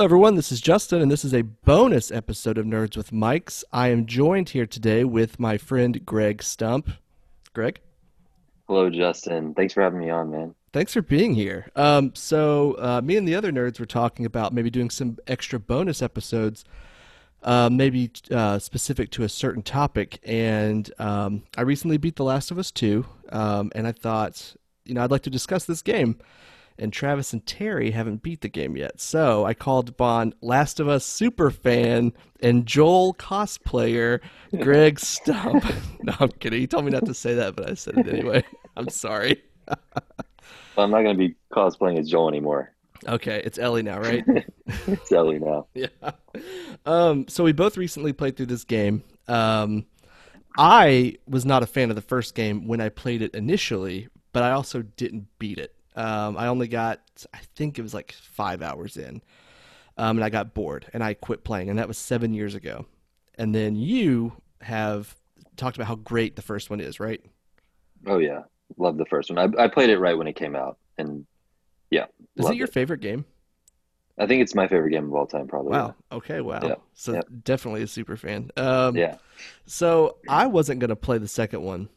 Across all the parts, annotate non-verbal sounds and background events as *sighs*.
Hello, everyone. This is Justin, and this is a bonus episode of Nerds with Mics. I am joined here today with my friend Greg Stump. Greg? Hello, Justin. Thanks for having me on, man. Thanks for being here. Um, so, uh, me and the other nerds were talking about maybe doing some extra bonus episodes, uh, maybe uh, specific to a certain topic. And um, I recently beat The Last of Us 2, um, and I thought, you know, I'd like to discuss this game and Travis and Terry haven't beat the game yet. So I called upon Last of Us super fan and Joel cosplayer Greg *laughs* Stump. *laughs* no, I'm kidding. He told me not to say that, but I said it anyway. *laughs* I'm sorry. I'm not going to be cosplaying as Joel anymore. Okay, it's Ellie now, right? it's Ellie now. Yeah. Um, so we both recently played through this game. Um, I was not a fan of the first game when I played it initially, but I also didn't beat it. Um, I only got, I think it was like five hours in, um, and I got bored and I quit playing, and that was seven years ago. And then you have talked about how great the first one is, right? Oh yeah, love the first one. I, I played it right when it came out, and yeah. Is it your it. favorite game? I think it's my favorite game of all time, probably. Wow. Okay. Wow. Yeah. So yeah. definitely a super fan. Um, yeah. So I wasn't going to play the second one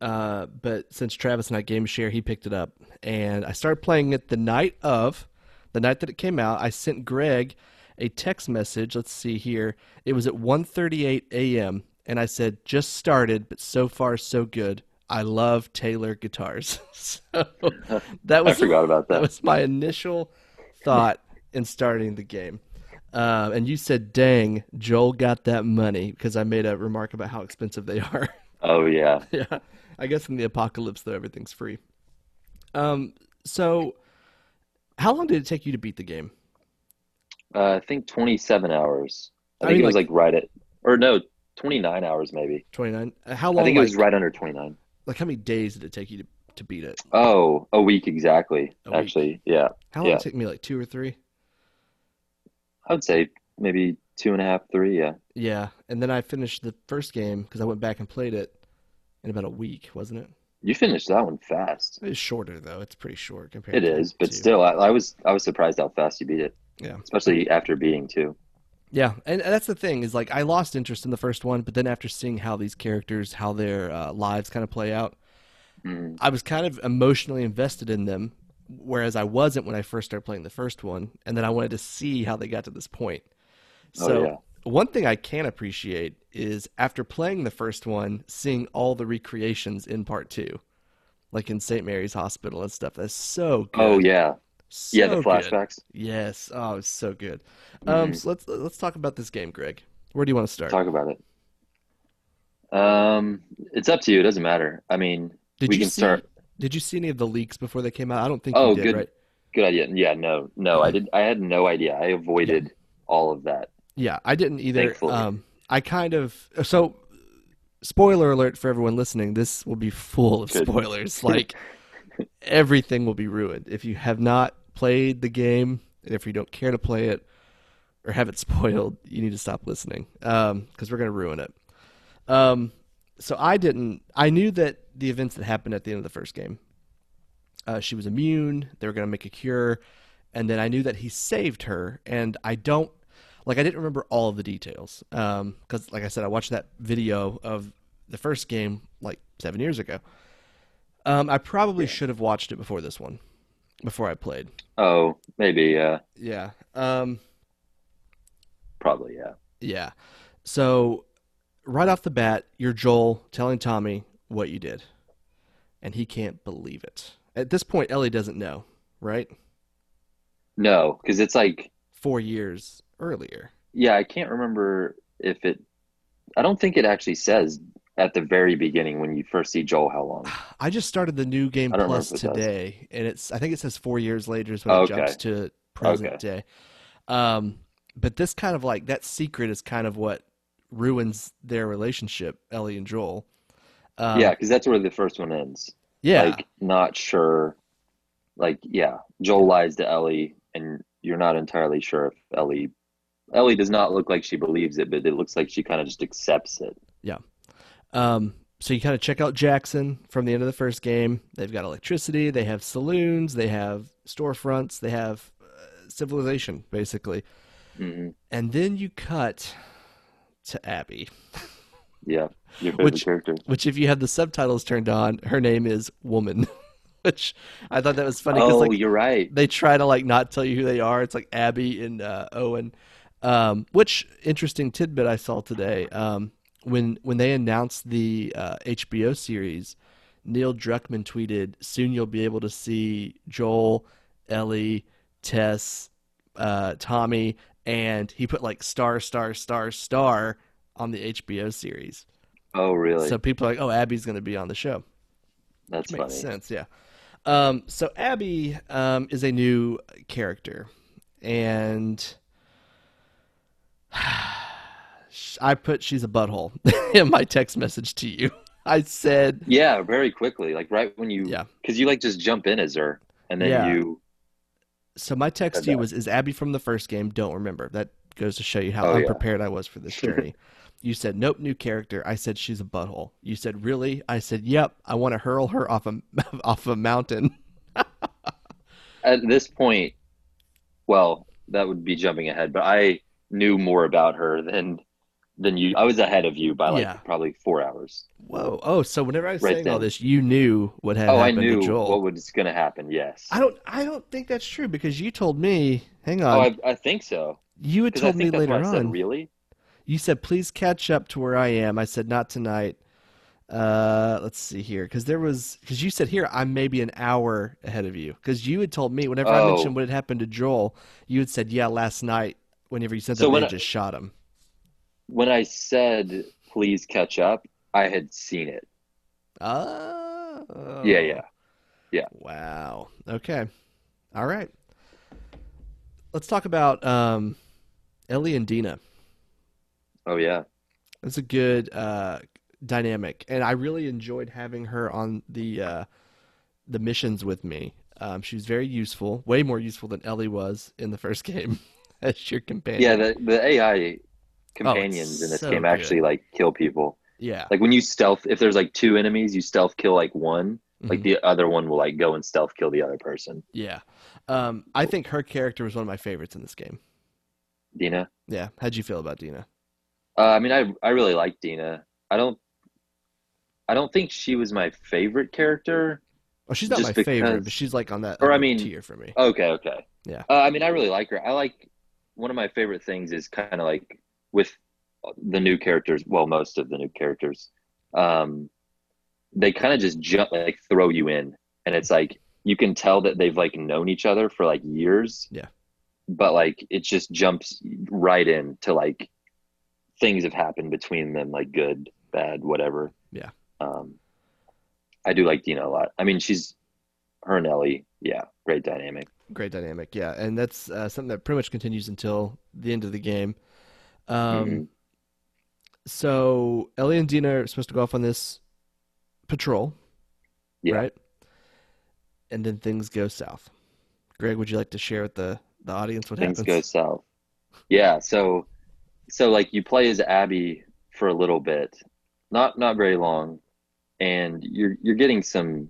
uh, but since Travis and I game share, he picked it up, and I started playing it the night of, the night that it came out. I sent Greg a text message. Let's see here. It was at 1:38 a.m. and I said, "Just started, but so far so good. I love Taylor guitars." *laughs* so that was I forgot about that. That was my initial thought in starting the game. Uh, and you said, "Dang, Joel got that money," because I made a remark about how expensive they are. *laughs* Oh yeah, yeah. I guess in the apocalypse, though, everything's free. Um, so, how long did it take you to beat the game? Uh, I think 27 hours. I, I think mean, it was like, like, right at, or no, 29 hours maybe. 29. Uh, how long? I think like, it was right under 29. Like how many days did it take you to, to beat it? Oh, a week exactly. A actually, week. yeah. How long yeah. did it take me? Like two or three? I would say maybe two and a half, three. Yeah. Yeah, and then I finished the first game because I went back and played it in about a week, wasn't it? You finished that one fast. It's shorter though. It's pretty short compared. To It is, but two. still, I, I, was I was surprised how fast you beat it. Yeah, especially after beating two. Yeah, and that's the thing is like I lost interest in the first one, but then after seeing how these characters, how their uh, lives kind of play out, mm. I was kind of emotionally invested in them, whereas I wasn't when I first started playing the first one, and then I wanted to see how they got to this point. Oh, so oh, yeah one thing I can appreciate is after playing the first one, seeing all the recreations in part two, like in St. Mary's Hospital and stuff. That's so good. Oh yeah, so yeah, the flashbacks. Good. Yes, oh, it's so good. Um, mm-hmm. Um, so let's let's talk about this game, Greg. Where do you want to start? Talk about it. Um, it's up to you. It doesn't matter. I mean, did we can see, start. Did you see any of the leaks before they came out? I don't think. Oh, did, good. Right? Good idea. Yeah, no, no, I did. I had no idea. I avoided yeah. all of that. Yeah, I didn't either. Um, I kind of so spoiler alert for everyone listening. This will be full of Good. spoilers. *laughs* like everything will be ruined if you have not played the game, and if you don't care to play it or have it *laughs* spoiled, you need to stop listening because um, we're going to ruin it. Um, so I didn't. I knew that the events that happened at the end of the first game. Uh, she was immune. They were going to make a cure, and then I knew that he saved her. And I don't like I didn't remember all of the details because, um, like I said, I watched that video of the first game like seven years ago. Um, I probably yeah. should have watched it before this one, before I played. Oh, maybe, yeah. Yeah. Um, probably, yeah. Yeah. So, right off the bat, you're Joel telling Tommy what you did, and he can't believe it. At this point, Ellie doesn't know, right? No, because it's like four years earlier. Yeah, I can't remember if it. I don't think it actually says at the very beginning when you first see Joel how long. I just started the new game plus today, does. and it's I think it says four years later is when it jumps to present okay. day. Um, but this kind of like that secret is kind of what ruins their relationship, Ellie and Joel. Um, yeah, because that's where the first one ends. Yeah, like not sure. Like yeah, Joel lies to Ellie, and you're not entirely sure if Ellie Ellie does not look like she believes it, but it looks like she kind of just accepts it. Yeah. Um, so you kind of check out Jackson from the end of the first game. They've got electricity, they have saloons, they have storefronts, they have uh, civilization, basically. Mm-hmm. And then you cut to Abby. Yeah, your favorite which, character. Which, if you have the subtitles turned on, her name is Woman. *laughs* which I thought that was funny. Oh, like, you're right. They try to like not tell you who they are. It's like Abby and uh, Owen. Um, which interesting tidbit I saw today. Um, when when they announced the uh, HBO series, Neil Druckmann tweeted, "Soon you'll be able to see Joel, Ellie, Tess, uh, Tommy, and he put like star, star, star, star on the HBO series. Oh, really? So people are like, "Oh, Abby's going to be on the show." That's Which funny. makes sense, yeah. Um, so Abby um, is a new character, and I put she's a butthole *laughs* in my text message to you. I said, Yeah, very quickly, like right when you, yeah. because you like just jump in as her, and then Yeah. you. So my text to you was, "Is Abby from the first game?" Don't remember. That goes to show you how Oh, yeah. unprepared I was for this journey. you said, "Nope, new character." I said, "She's a butthole." You said, "Really?" I said, "Yep. I want to hurl her off a *laughs* off a mountain." *laughs* At this point, well, that would be jumping ahead, but I knew more about her than than you. I was ahead of you by like Yeah. probably four hours. Whoa! Oh, so whenever I was Right saying all this, you knew what had Oh, I knew to Joel. what was going to happen. Yes. I don't. I don't think that's true because you told me. Hang on. oh, I, I think so. you had I told me later I said on. really. You said, "Please catch up to where I am." I said, "Not tonight." Uh, let's see here, because there was because you said here I'm maybe an hour ahead of you because you had told me whenever I Oh. mentioned what had happened to Joel, you had said, "Yeah, last night." Whenever you said So that they I- just shot him. When I said please catch up, I had seen it. Oh. Yeah, yeah, yeah. Wow. Okay. All right. Let's talk about um, Ellie and Dina. Oh yeah. That's a good uh, dynamic, and I really enjoyed having her on the uh, the missions with me. Um, she was very useful, way more useful than Ellie was in the first *laughs* game *laughs* as your companion. Yeah, the the AI companions in this so game good. actually like kill people. yeah. Like when you stealth, if there's like two enemies, you stealth kill like one, like Mhm. the other one will like go and stealth kill the other person. yeah. Um, I think her character was one of my favorites in this game. Dina. Yeah. How'd you feel about Dina? Uh, I mean, I I really like Dina. I don't. I don't think she was my favorite character. Oh, she's not my favorite, but she's like on that Or, I mean- tier for me. Okay, okay. Yeah. Uh, I mean, I really like her. I like one of my favorite things is kind of like with the new characters. Well, most of the new characters, um, they kind of just jump like throw you in, and it's like you can tell that they've like known each other for like years. Yeah. But like it just jumps right in to like things have happened between them, like good, bad, whatever. Yeah. Um, I do like Dina a lot. I mean, she's her and Ellie. Yeah, great dynamic. Great dynamic, yeah, and that's uh, something that pretty much continues until the end of the game. Um, Mhm. So Ellie and Dina are supposed to go off on this patrol, Yeah. right? And then things go south. Greg, would you like to share with the, the audience what things happens? go south. Yeah, so so like you play as Abby for a little bit, not not very long, and you're you're getting some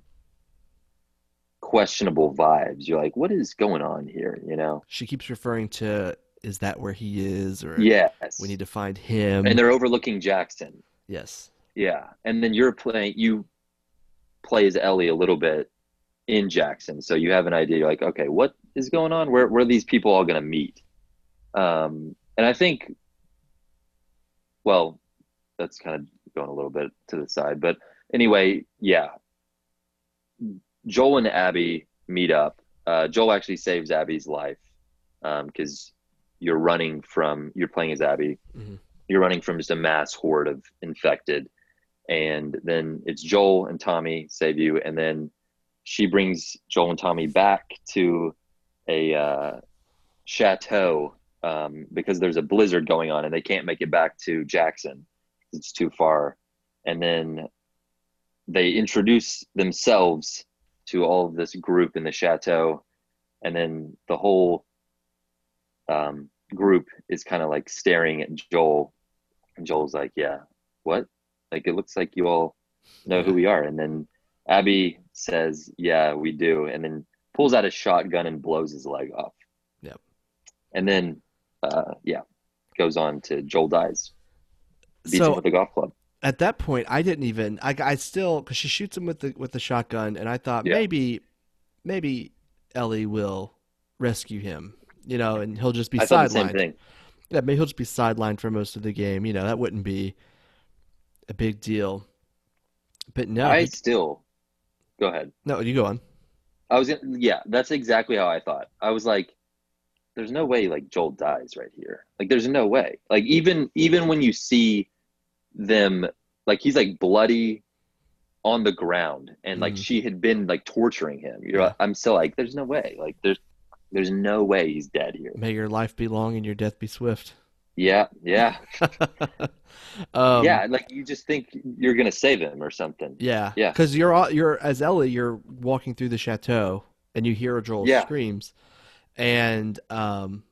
questionable vibes. You're like, what is going on here? You know? She keeps referring to, is that where he is, or Yes. we need to find him? And they're overlooking Jackson. yes, Yeah, and then you're playing. You play as Ellie a little bit in Jackson, so you have an idea. You're like, okay, what is going on? Where where are these people all going to meet? Um, and I think, well, that's kind of going a little bit to the side, but anyway, yeah. Joel and Abby meet up. Uh, Joel actually saves Abby's life because you're running from you're playing as Abby. Mhm. You're running from just a mass horde of infected, and then it's Joel and Tommy save you, and then she brings Joel and Tommy back to a uh, chateau um, because there's a blizzard going on, and they can't make it back to Jackson. It's too far, and then they introduce themselves to all of this group in the chateau, and then the whole um, group is kind of like staring at Joel, and Joel's like, "Yeah, what? Like it looks like you all know who we are." And then Abby says, "Yeah, we do," and then pulls out a shotgun and blows his leg off. Yep. and then uh, yeah, goes on to Joel dies, beats so, him with a golf club. At that point, I didn't even. I, I still because she shoots him with the with the shotgun, and I thought yeah. maybe maybe Ellie will rescue him, you know, and he'll just be I sidelined. Yeah, maybe he'll just be sidelined for most of the game. You know, that wouldn't be a big deal. But no, I he, still go ahead. No, you go on. I was yeah, that's exactly how I thought. I was like, there's no way like Joel dies right here. Like there's no way. Like even even when you see them like he's like bloody on the ground and like mm. she had been like torturing him. You know. I'm still like, there's no way. Like there's there's no way he's dead here. May your life be long and your death be swift. Yeah, yeah. *laughs* um, yeah, like you just think you're gonna save him or something. Yeah, yeah. Because you're you're as Ellie, you're walking through the chateau and you hear Joel's yeah. screams, and um,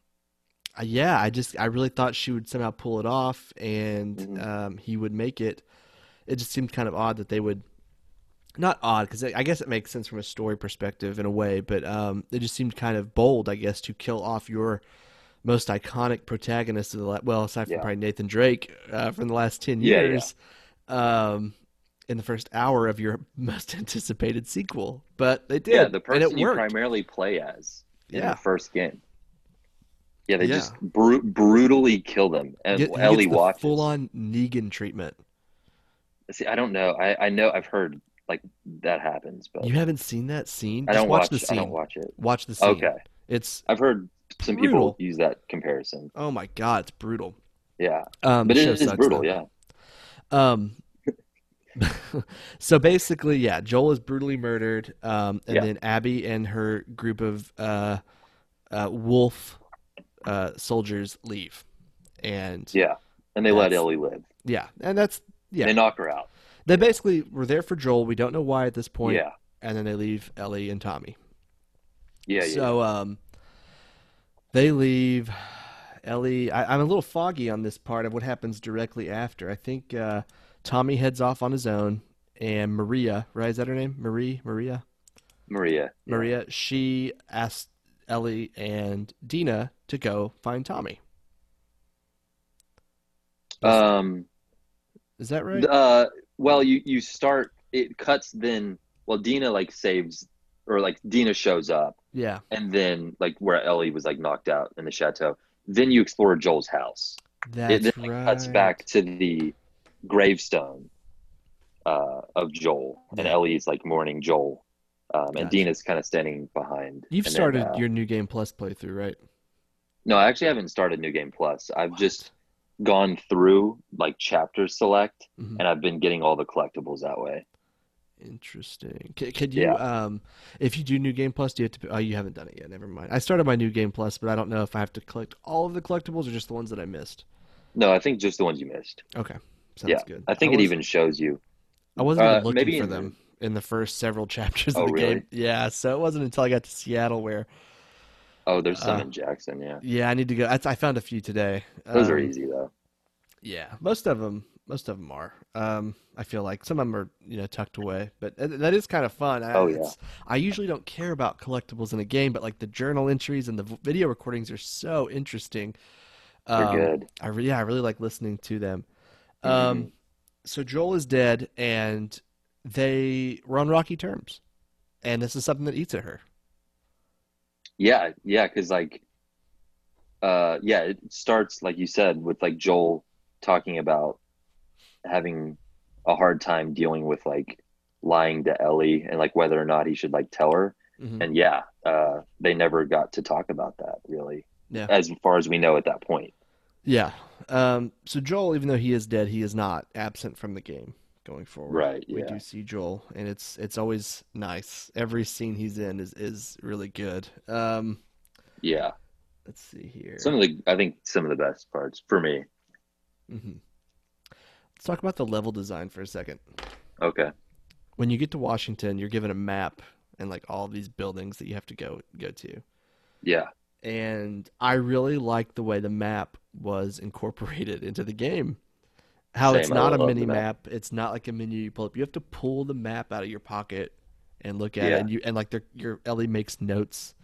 yeah, I just I really thought she would somehow pull it off and mm-hmm. um, he would make it. It just seemed kind of odd that they would not odd because I guess it makes sense from a story perspective in a way, but um, it just seemed kind of bold, I guess, to kill off your most iconic protagonist of the well, aside from yeah. probably Nathan Drake uh, from the last ten years, yeah, yeah. Um, in the first hour of your *laughs* most anticipated sequel. But they did, yeah, the person you primarily play as in the first game. Yeah, they just br- brutally kill them, and Get, Ellie watches full on Negan treatment. See, I don't know. I, I know I've heard like that happens, but you haven't seen that scene. I don't watch, watch, the scene. I don't watch it. Watch the scene. Okay, it's. I've heard some brutal. people use that comparison. Oh my god, it's brutal. Yeah, um, but it is brutal. Though. Yeah. Um. *laughs* so basically, yeah, Joel is brutally murdered, um, and yeah. then Abby and her group of uh, uh, wolf uh, soldiers leave, and yeah, and they let Ellie live. Yeah, and that's yeah, they knock her out. They basically were there for Joel. We don't know why at this point. Yeah. And then they leave Ellie and Tommy. Yeah. So yeah. um, they leave Ellie. I, am a little foggy on this part of what happens directly after. I think uh, Tommy heads off on his own, and Maria, right? Is that her name? Marie, Maria. Maria. Maria. She asked Ellie and Dina to go find Tommy. Um, is that right? Uh, well, you you start it cuts then. Well, Dina like saves or like Dina shows up. Yeah. And then like where Ellie was like knocked out in the chateau. Then you explore Joel's house. That's it then right. cuts back to the gravestone uh, of Joel, yeah. and Ellie's like mourning Joel, um, and gotcha. is kind of standing behind. You've started then, uh, your new game plus playthrough, right? No, I actually haven't started new game plus. I've what? just gone through like chapter select, mm-hmm. and I've been getting all the collectibles that way. Interesting. Could, could you, yeah. um, if you do New Game Plus, do you have to? Oh, you haven't done it yet. Never mind. I started my New Game Plus, but I don't know if I have to collect all of the collectibles or just the ones that I missed. No, I think just the ones you missed. Okay, sounds yeah. good. I think I it even shows you. I wasn't uh, looking for in them the... in the first several *laughs* chapters oh, of the really? game. Yeah, so it wasn't until I got to Seattle where. Oh, there's some uh, in Jackson. Yeah. Yeah, I need to go. I, I found a few today. Those um, are easy though. Yeah, most of them, most of them are. Um, I feel like some of them are, you know, tucked away, but that is kind of fun. Oh yeah. I usually don't care about collectibles in a game, but like the journal entries and the video recordings are so interesting. They're um, good. I really, yeah, I really like listening to them. Mm-hmm. Um, so Joel is dead, and they were on rocky terms, and this is something that eats at her. Yeah, yeah, because like, uh, yeah, it starts like you said with like Joel talking about having a hard time dealing with like lying to Ellie and like whether or not he should like tell her. Mm-hmm. And yeah, uh, they never got to talk about that really. Yeah. As far as we know at that point. Yeah. Um, so Joel, even though he is dead, he is not absent from the game going forward. Right. We do see Joel, and it's it's always nice. Every scene he's in is is really good. Um, yeah. Let's see here. Some of the I think some of the best parts for me. Mm-hmm. Let's talk about the level design for a second. Okay. When you get to Washington, you're given a map and like all these buildings that you have to go go to. Yeah. And I really like the way the map was incorporated *laughs* into the game. How Same, it's not a mini map. It's not like a menu you pull up. You have to pull the map out of your pocket and look at yeah. it. And you and like your Ellie makes notes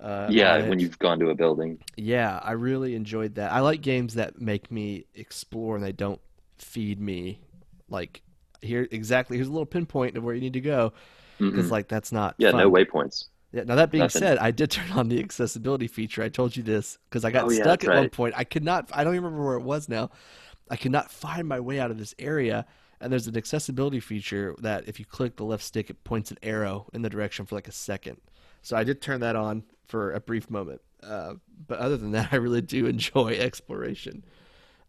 Uh, yeah, when you've gone to a building. Yeah, I really enjoyed that. I like games that make me explore and they don't feed me like here exactly. Here's a little pinpoint of where you need to go because mm-hmm. like that's not. Yeah, fun. no waypoints. Yeah. Now that being Nothing. said, I did *laughs* turn on the accessibility feature. I told you this because I got oh, stuck yeah, at right. one point. I could not. I don't even remember where it was now. I cannot find my way out of this area. And there's an accessibility feature that if you click the left stick, it points an arrow in the direction for like a second. So I did turn that on for a brief moment. Uh, but other than that, *laughs* I really do enjoy *laughs* exploration.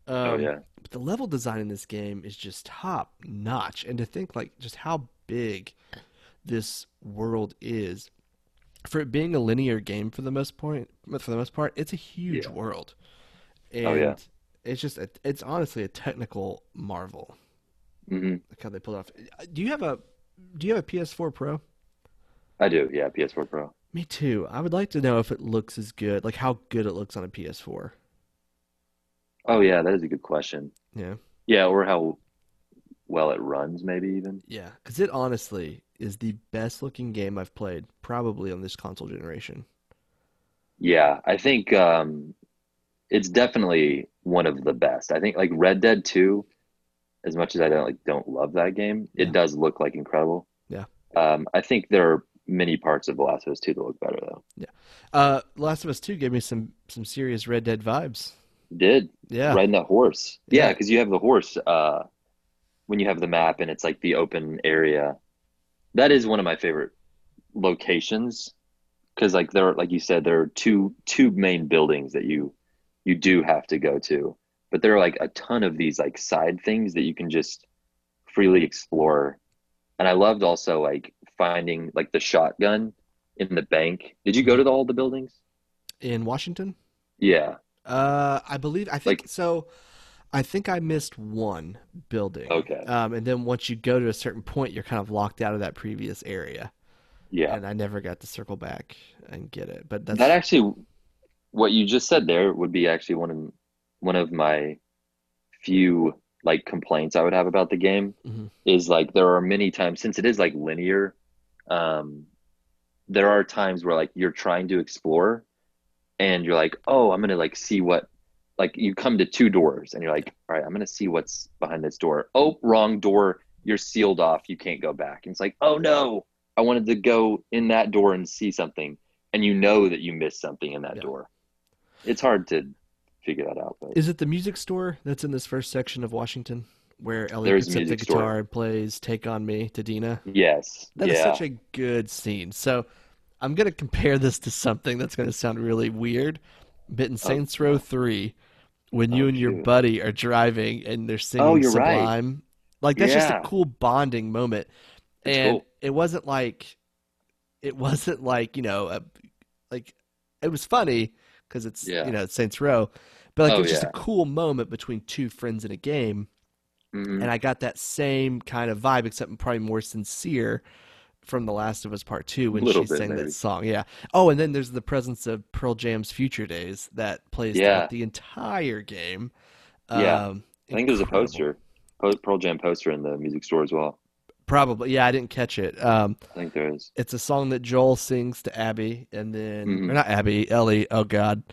Oh, um, oh yeah. But the level design in this game is just top notch, and to think like just how big this world is for it being a linear game for the most point for the most part, it's a huge yeah. world. And oh, yeah. It's just a, it's honestly a technical marvel. Mm-hmm. Like how they pull it off. Do you have a do you have a PS4 Pro? I do, yeah, PS4 Pro. Me too. I would like to know if it looks as good, like how good it looks on a PS4. Oh yeah, that is a good question. Yeah. Yeah, or how well it runs, maybe even. Yeah, because it honestly is the best looking game I've played, probably on this console generation. Yeah, I think um, it's definitely one of the best. I think like Red Dead Two, as much as I don't like don't love that game, yeah. it does look like incredible. Yeah. Um, I think there are many parts of The Last of Us Two that look better though. Yeah. Uh, Last of Us Two gave me some some serious Red Dead vibes. Did yeah riding that horse? Yeah, because yeah, you have the horse. Uh, when you have the map and it's like the open area. That is one of my favorite locations because like there like you said there are two two main buildings that you you do have to go to but there are like a ton of these like side things that you can just freely explore and i loved also like finding like the shotgun in the bank did you go to the, all the buildings in washington yeah uh i believe i think like, so I think I missed one building. Okay. Um, and then once you go to a certain point, you're kind of locked out of that previous area. Yeah. And I never got to circle back and get it. But that actually, what you just said there would be actually one of one of my few like complaints I would have about the game mm-hmm. is like there are many times since it is like linear, um, there are times where like you're trying to explore, and you're like, oh, I'm gonna like see what like you come to two doors and you're like, all right, I'm gonna see what's behind this door. Oh, wrong door. You're sealed off. You can't go back. And it's like, oh no, I wanted to go in that door and see something, and you know that you missed something in that yeah. door. It's hard to figure that out. But. Is it the music store that's in this first section of Washington? Where Ellie There's picks up the guitar store. and plays "Take on Me" to Dina. Yes, that yeah. is such a good scene. So, I'm gonna compare this to something that's gonna sound really weird. But in oh. Saints oh. Row Three, when oh, you and your buddy are driving and they're oh, singing oh, you're Sublime. Right. Like that's yeah. just a cool bonding moment. It's and cool. it wasn't like it wasn't like, you know, a, like it was funny because it's yeah. you know, Saints Row, but like oh, it was just a cool moment between two friends in a game. Mm-hmm. And I got that same kind of vibe except probably more sincere from The Last of Us Part Two when she sang maybe. that song. Yeah. Oh, and then there's the presence of Pearl Jam's Future Days that plays yeah. the entire game. Yeah. Um, I think there's a poster, Pearl Jam poster in the music store as well. Probably, yeah. I didn't catch it. Um, I think there is. It's a song that Joel sings to Abby, and then mm-hmm. or not Abby, Ellie. Oh God,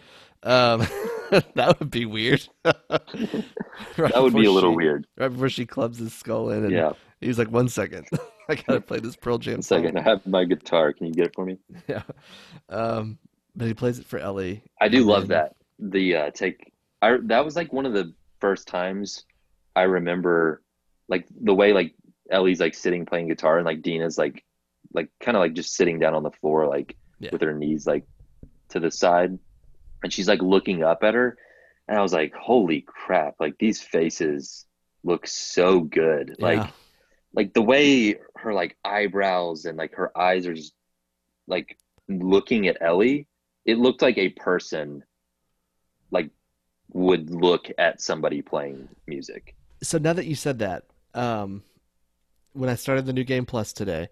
um, *laughs* that would be weird. *laughs* right that would be a little she, weird. Right before she clubs his skull in, and yeah. he's like, "One second. *laughs* I gotta play this Pearl Jam. One second, I have my guitar. Can you get it for me? Yeah. Um, but he plays it for Ellie. I do love that. The uh, take. I that was like one of the first times I remember, like the way like Ellie's like sitting playing guitar and like Dina's like, like kind of like just sitting down on the floor like yeah. with her knees like to the side, and she's like looking up at her, and I was like, holy crap! Like these faces look so good. Like. Like the way her like eyebrows and like her eyes are just like looking at Ellie, it looked like a person like would look at somebody playing music. So now that you said that, um, when I started the new game plus today,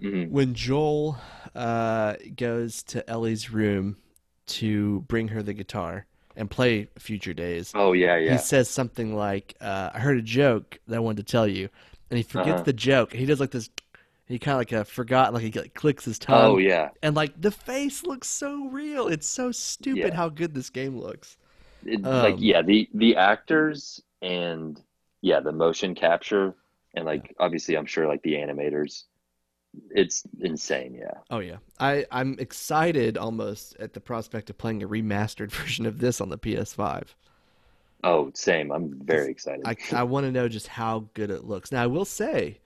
mm-hmm. when Joel uh, goes to Ellie's room to bring her the guitar and play Future Days. Oh yeah, yeah. He says something like, uh, "I heard a joke that I wanted to tell you," and he forgets uh-huh. the joke. He does like this He kind of like uh, forgot, like he like, clicks his tongue. Oh yeah, and like the face looks so real. It's so stupid yeah. how good this game looks. It, um, like yeah, the the actors and yeah, the motion capture and like yeah. obviously I'm sure like the animators it's insane yeah. Oh yeah. I i'm excited almost at the prospect of playing a remastered *laughs* version of this on the ps5 oh same. I'm very excited. I, I want to know just how good it looks. Now i will say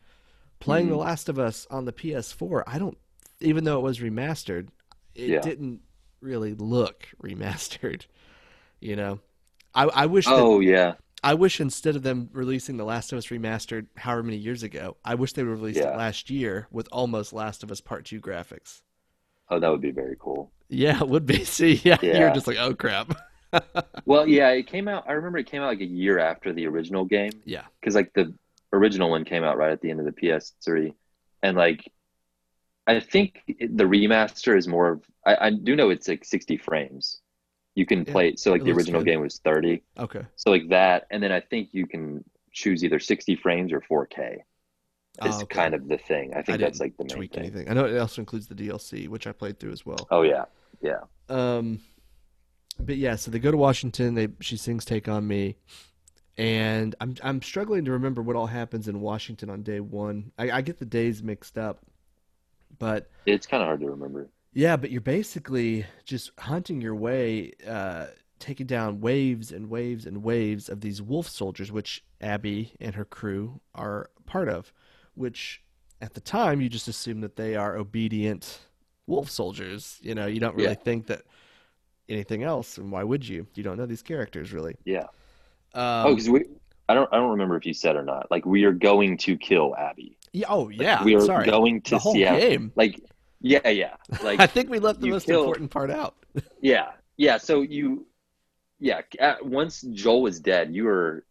playing mm-hmm. the last of us on the ps4 i don't even though it was remastered it yeah. didn't really look remastered *laughs* you know? I i wish oh yeah I wish instead of them releasing The Last of Us remastered however many years ago, I wish they would released yeah. it last year with almost Last of Us Part Two graphics. Oh, that would be very cool. Yeah, it would be. *laughs* See, yeah, yeah. you're just like, oh crap. *laughs* well, yeah, it came out. I remember it came out like a year after the original game. Yeah, because like the original one came out right at the end of the PS3, and like I think the remaster is more of. I, I do know it's like 60 frames, you can play so like the original good. game was 30 okay. So like that and then i think you can choose either 60 frames or 4k is oh, okay. kind of the thing. I think I that's like the main tweak thing. anything. I know it also includes the dlc which i played through as well. Oh yeah. Yeah. Um but yeah so they go to washington. They she sings take on me. And i'm i'm struggling to remember what all happens in washington on day one. I, I get the days mixed up but it's kind of hard to remember yeah, but you're basically just hunting your way, uh, taking down waves and waves and waves of these wolf soldiers, which Abby and her crew are part of. Which at the time you just assume that they are obedient wolf soldiers. You know, you don't really yeah. think that anything else, and why would you? You don't know these characters really. Yeah. Um, oh, because we. I don't. I don't remember if you said or not. Like we are going to kill Abby. Yeah. Oh, yeah. Like, we are Sorry. going to the whole Seattle. Game. Like yeah, yeah. Like *laughs* I think we left the most important part out. *laughs* yeah, yeah. So you, yeah. At, once Joel was dead, you were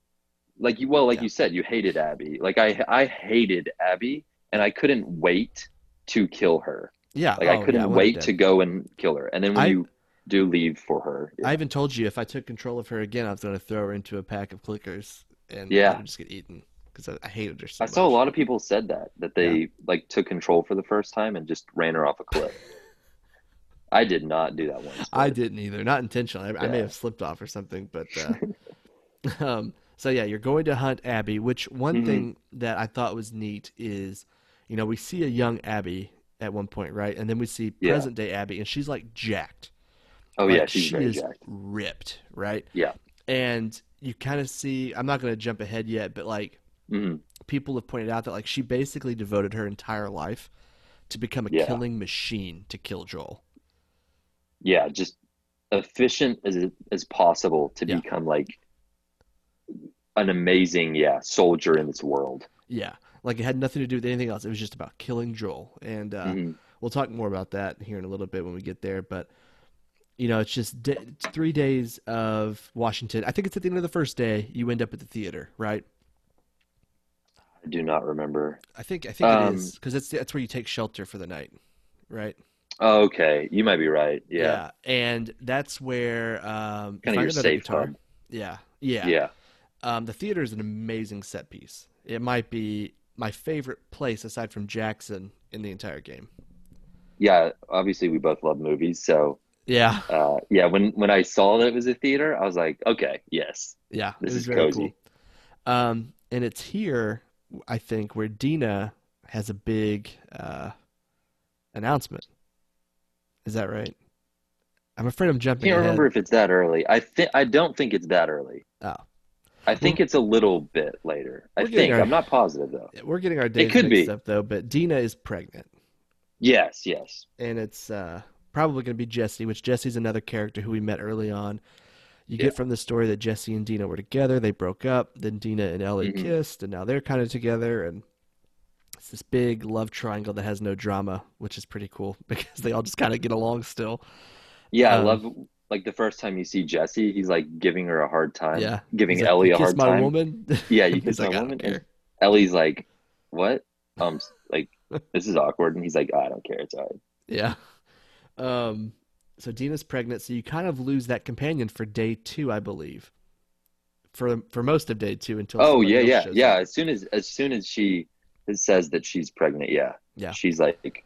like you. Well, like yeah. you said, you hated Abby. Like I, I hated Abby, and I couldn't wait to kill her. Yeah, like oh, I couldn't yeah, wait to go and kill her. And then when I, you do leave for her, yeah. I even told you if I took control of her again, I was going to throw her into a pack of clickers and yeah, just get eaten because I, hated her so I much. saw a lot of people said that that they yeah. like took control for the first time and just ran her off a cliff. *laughs* I did not do that once. I didn't either, not intentionally. I, yeah. I, may have slipped off or something, but uh, *laughs* *laughs* um, so yeah, you're going to hunt Abby. Which one mm-hmm. thing that I thought was neat is, you know, we see a young Abby at one point, right, and then we see yeah. present day Abby, and she's like jacked. Oh like, yeah, she's she is jacked. ripped, right? Yeah, and you kind of see. I'm not going to jump ahead yet, but like Mm-hmm. People have pointed out that like she basically devoted her entire life to become a yeah. killing machine to kill Joel. Yeah, just efficient as as possible to yeah. become like an amazing yeah soldier in this world. Yeah, like it had nothing to do with anything else. It was just about killing Joel, and uh, mm-hmm. we'll talk more about that here in a little bit when we get there. But you know, it's just d- three days of Washington. I think it's at the end of the first day you end up at the theater, right? I do not remember. I think I think um, it is because that's that's where you take shelter for the night, right? Oh, okay, you might be right. Yeah, yeah. and that's where um, kind of your safe guitar. Yeah, yeah, yeah. Um, the theater is an amazing set piece. It might be my favorite place aside from Jackson in the entire game. Yeah, obviously we both love movies, so yeah, uh, yeah. When when I saw that it was a theater, I was like, okay, yes, yeah, this is cozy. Cool. Um, and it's here I think, where Dina has a big uh, announcement. Is that right? I'm afraid I'm jumping. I can't ahead. remember if it's that early. I think I don't think it's that early. Oh, I think it's a little bit later. I think our, I'm not positive though. We're getting our days it could mixed be. up though. But Dina is pregnant. Yes, yes. And it's uh, probably going to be Jesse, which Jesse's another character who we met early on. You yeah. get from the story that Jesse and Dina were together. They broke up. Then Dina and Ellie mm-hmm. kissed, and now they're kind of together. And it's this big love triangle that has no drama, which is pretty cool *laughs* because they all just kind of get along still. Yeah, um, I love like the first time you see Jesse, he's like giving her a hard time. Yeah, giving like, Ellie a hard my time. Woman. *laughs* Yeah, you *laughs* kiss my like, woman. And Ellie's like, "What? Um, like this is awkward." And he's like, oh, "I don't care. It's alright." Yeah. Um, so Dina's pregnant, so you kind of lose that companion for day two, I believe. For for most of day two until oh yeah yeah yeah. Up. As soon as as soon as she says that she's pregnant. Yeah, Yeah. She's like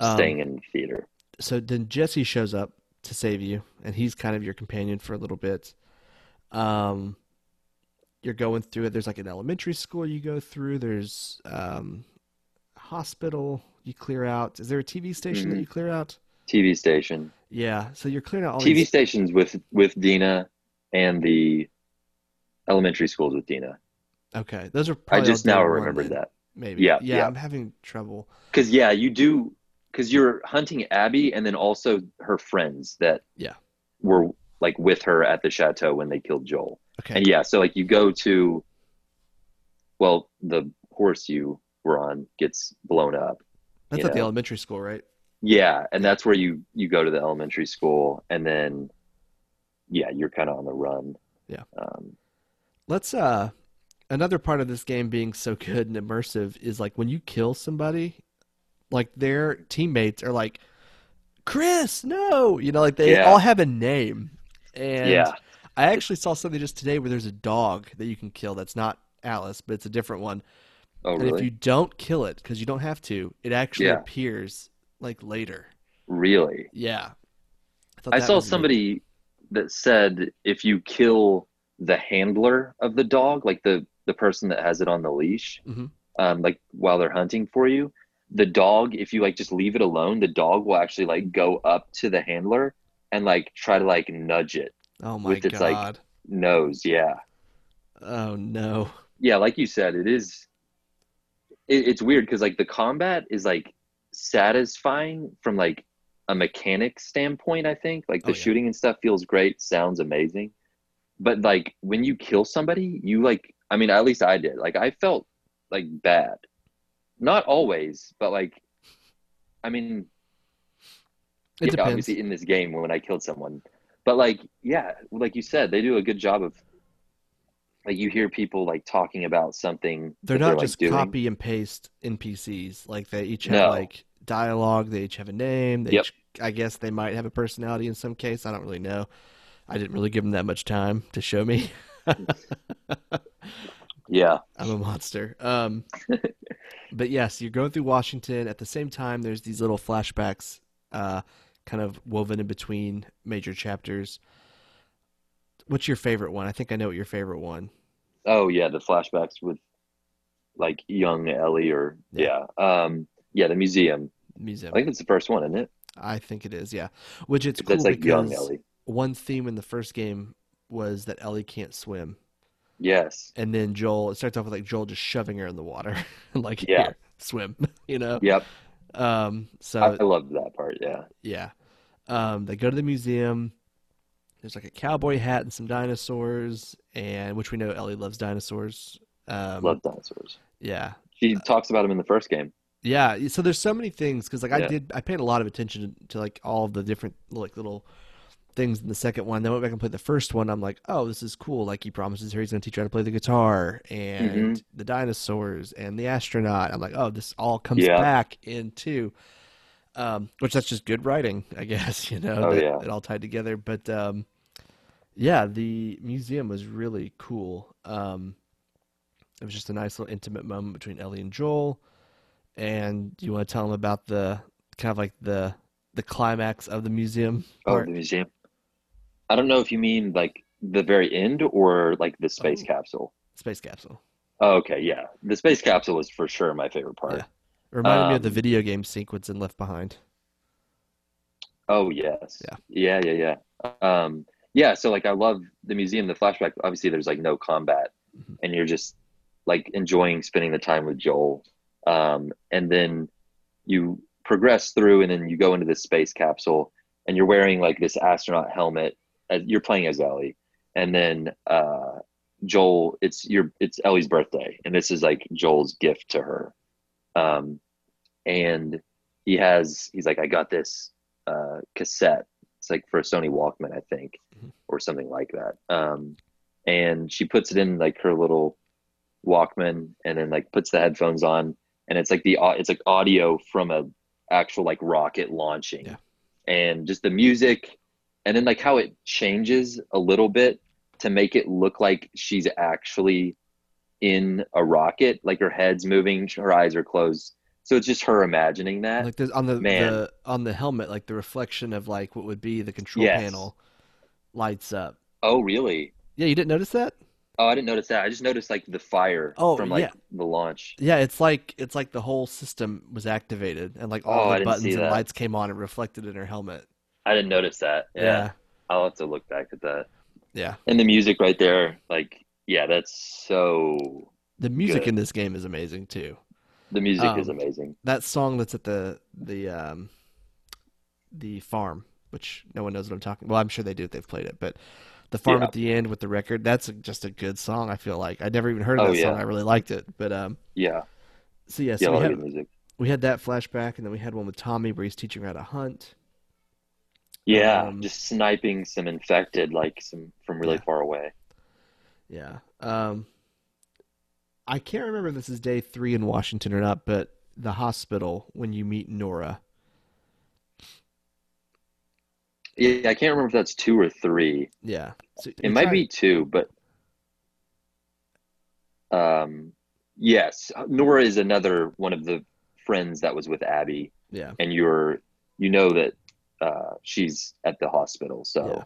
Um, staying in the theater. so then Jesse shows up to save you, and he's kind of your companion for a little bit. Um, you're going through it. There's like an elementary school you go through. There's um, hospital you clear out. Is there a TV station that Mhm. you clear out? TV station. Yeah. So you're clearing out all TV these. stations with with Dina and the elementary schools with Dina. Okay, those are I just now remembered that. Maybe. Yeah, yeah. yeah. I'm having trouble. Because yeah, you do. Because you're hunting Abby and then also her friends that Yeah. were like with her at the chateau when they killed Joel. Okay. And yeah, so like you go to, well, the horse you were on gets blown up. That's at the elementary school, right? Yeah, and that's where you you go to the elementary school, and then yeah, you're kind of on the run. Yeah. Um, Let's uh another part of this game being so good and immersive is like when you kill somebody, like their teammates are like, Chris, no, you know, like they Yeah. all have a name. And yeah. I actually saw something just today where there's a dog that you can kill that's not Alice, but it's a different one. Oh, and if you don't kill it, because you don't have to, it actually Yeah. appears like later. Really? Yeah. thought I saw neat. somebody that said if you kill the handler of the dog, like the the person that has it on the leash, Mhm. um, like while they're hunting for you, the dog, if you like just leave it alone, the dog will actually like go up to the handler and like try to like nudge it Oh my with its, like- nose. Yeah, oh no. yeah. Like you said, it is. It, it's weird because like the combat is like satisfying from like a mechanic standpoint. I think like the Oh, yeah. shooting and stuff feels great, sounds amazing, but like when you kill somebody, you like. I mean, at least I did. Like I felt like bad. Not always, but like, I mean, It yeah, depends. obviously in this game when I killed someone. But like, yeah, like you said, they do a good job of like you hear people like talking about something They're not like, just copy and paste NPCs. Like they each have No. like dialogue. They each have a name. They Yep. each, I guess they might have a personality in some case. I don't really know. I didn't really give them that much time to show me. *laughs* Yeah, *laughs* I'm a monster. Um, *laughs* but yes, you're going through Washington. At the same time, there's these little flashbacks, uh, kind of woven in between major chapters. What's your favorite one? I think I know what your favorite one. Oh yeah, the flashbacks with like young Ellie or Yeah. yeah, um, yeah, the museum. Museum. I think it's the first one, isn't it? I think it is. Yeah, which it's cool like young because Ellie. one theme in the first game was that Ellie can't swim, Yes. and then Joel. It starts off with like Joel just shoving her in the water, *laughs* like Yeah. here, *laughs* swim. *laughs* You know. Yep. Um. So I, I loved that part. Yeah. Yeah. Um, they go to the museum. There's like a cowboy hat and some dinosaurs, and which we know Ellie loves dinosaurs. Um, Love dinosaurs. yeah, She talks about them in the first game. yeah. So there's so many things because like I did, I paid a lot of attention to like all of the different like little things in the second one. Then I went back and played the first one. I'm like, oh, this is cool. Like he promises her he's going to teach her how to play the guitar and Mm-hmm. the dinosaurs and the astronaut. I'm like, oh, this all comes Yeah. back into, um, which that's just good writing, I guess. *laughs* You know, Oh, that yeah. it all tied together. But um, yeah, the museum was really cool. Um, it was just a nice little intimate moment between Ellie and Joel. And you want to tell them about the kind of like the the climax of the museum Oh, the museum. I don't know if you mean like the very end or like the space Oh. capsule. Space capsule. Oh, okay, yeah. The space capsule was for sure my favorite part. Yeah. It reminded me of the Um, video game sequence in Left Behind. Oh yes. Yeah. Yeah, yeah, yeah. Um, yeah. So like, I love the museum. The flashback. Obviously, there's like no combat, Mhm. and you're just like enjoying spending the time with Joel. Um, and then you progress through, and then you go into this space capsule, and you're wearing like this astronaut helmet. As you're playing as Ellie, and then uh, Joel. It's your. It's Ellie's birthday, and this is like Joel's gift to her. Um, and he has. He's like, I got this uh, cassette. It's like for a Sony Walkman, I think, Mhm. or something like that. Um, and she puts it in like her little Walkman, and then like puts the headphones on, and it's like the it's like audio from a actual like rocket launching, Yeah. and just the music, and then like how it changes a little bit to make it look like she's actually in a rocket, like her head's moving, her eyes are closed. So it's just her imagining that. Like on the, Man. the on the helmet, like the reflection of like what would be the control Yes. panel lights up. oh, really? Yeah, you didn't notice that? Oh, I didn't notice that. I just noticed like the fire Oh, from like yeah. the launch. Yeah, it's like it's like the whole system was activated and like Oh, all I the buttons and lights came on and reflected in her helmet. I didn't notice that. Yeah. Yeah. I'll have to look back at that. Yeah. And the music right there, like, yeah, that's so. The music Good. in this game is amazing too. The music is Um, amazing. That song that's at the the um the farm, which no one knows what I'm talking. Well, I'm sure they do if they've played it, but the farm Yeah. at the end with the record, that's a, just a good song. I feel like I'd never even heard of Oh, that song. I really liked it. But um, Yeah. so yeah, Yeah, so a we had, music. we had that flashback, and then we had one with Tommy where he's teaching her how to hunt. Yeah, Um, just sniping some infected, like some from really Yeah. far away. Yeah. Um, I can't remember if this is day three in Washington or not, but the hospital when you meet Nora. Yeah, I can't remember if that's two or three. Yeah. So It might be two, but um, yes, Nora is another one of the friends that was with Abby, Yeah. and you're you know that uh, she's at the hospital, so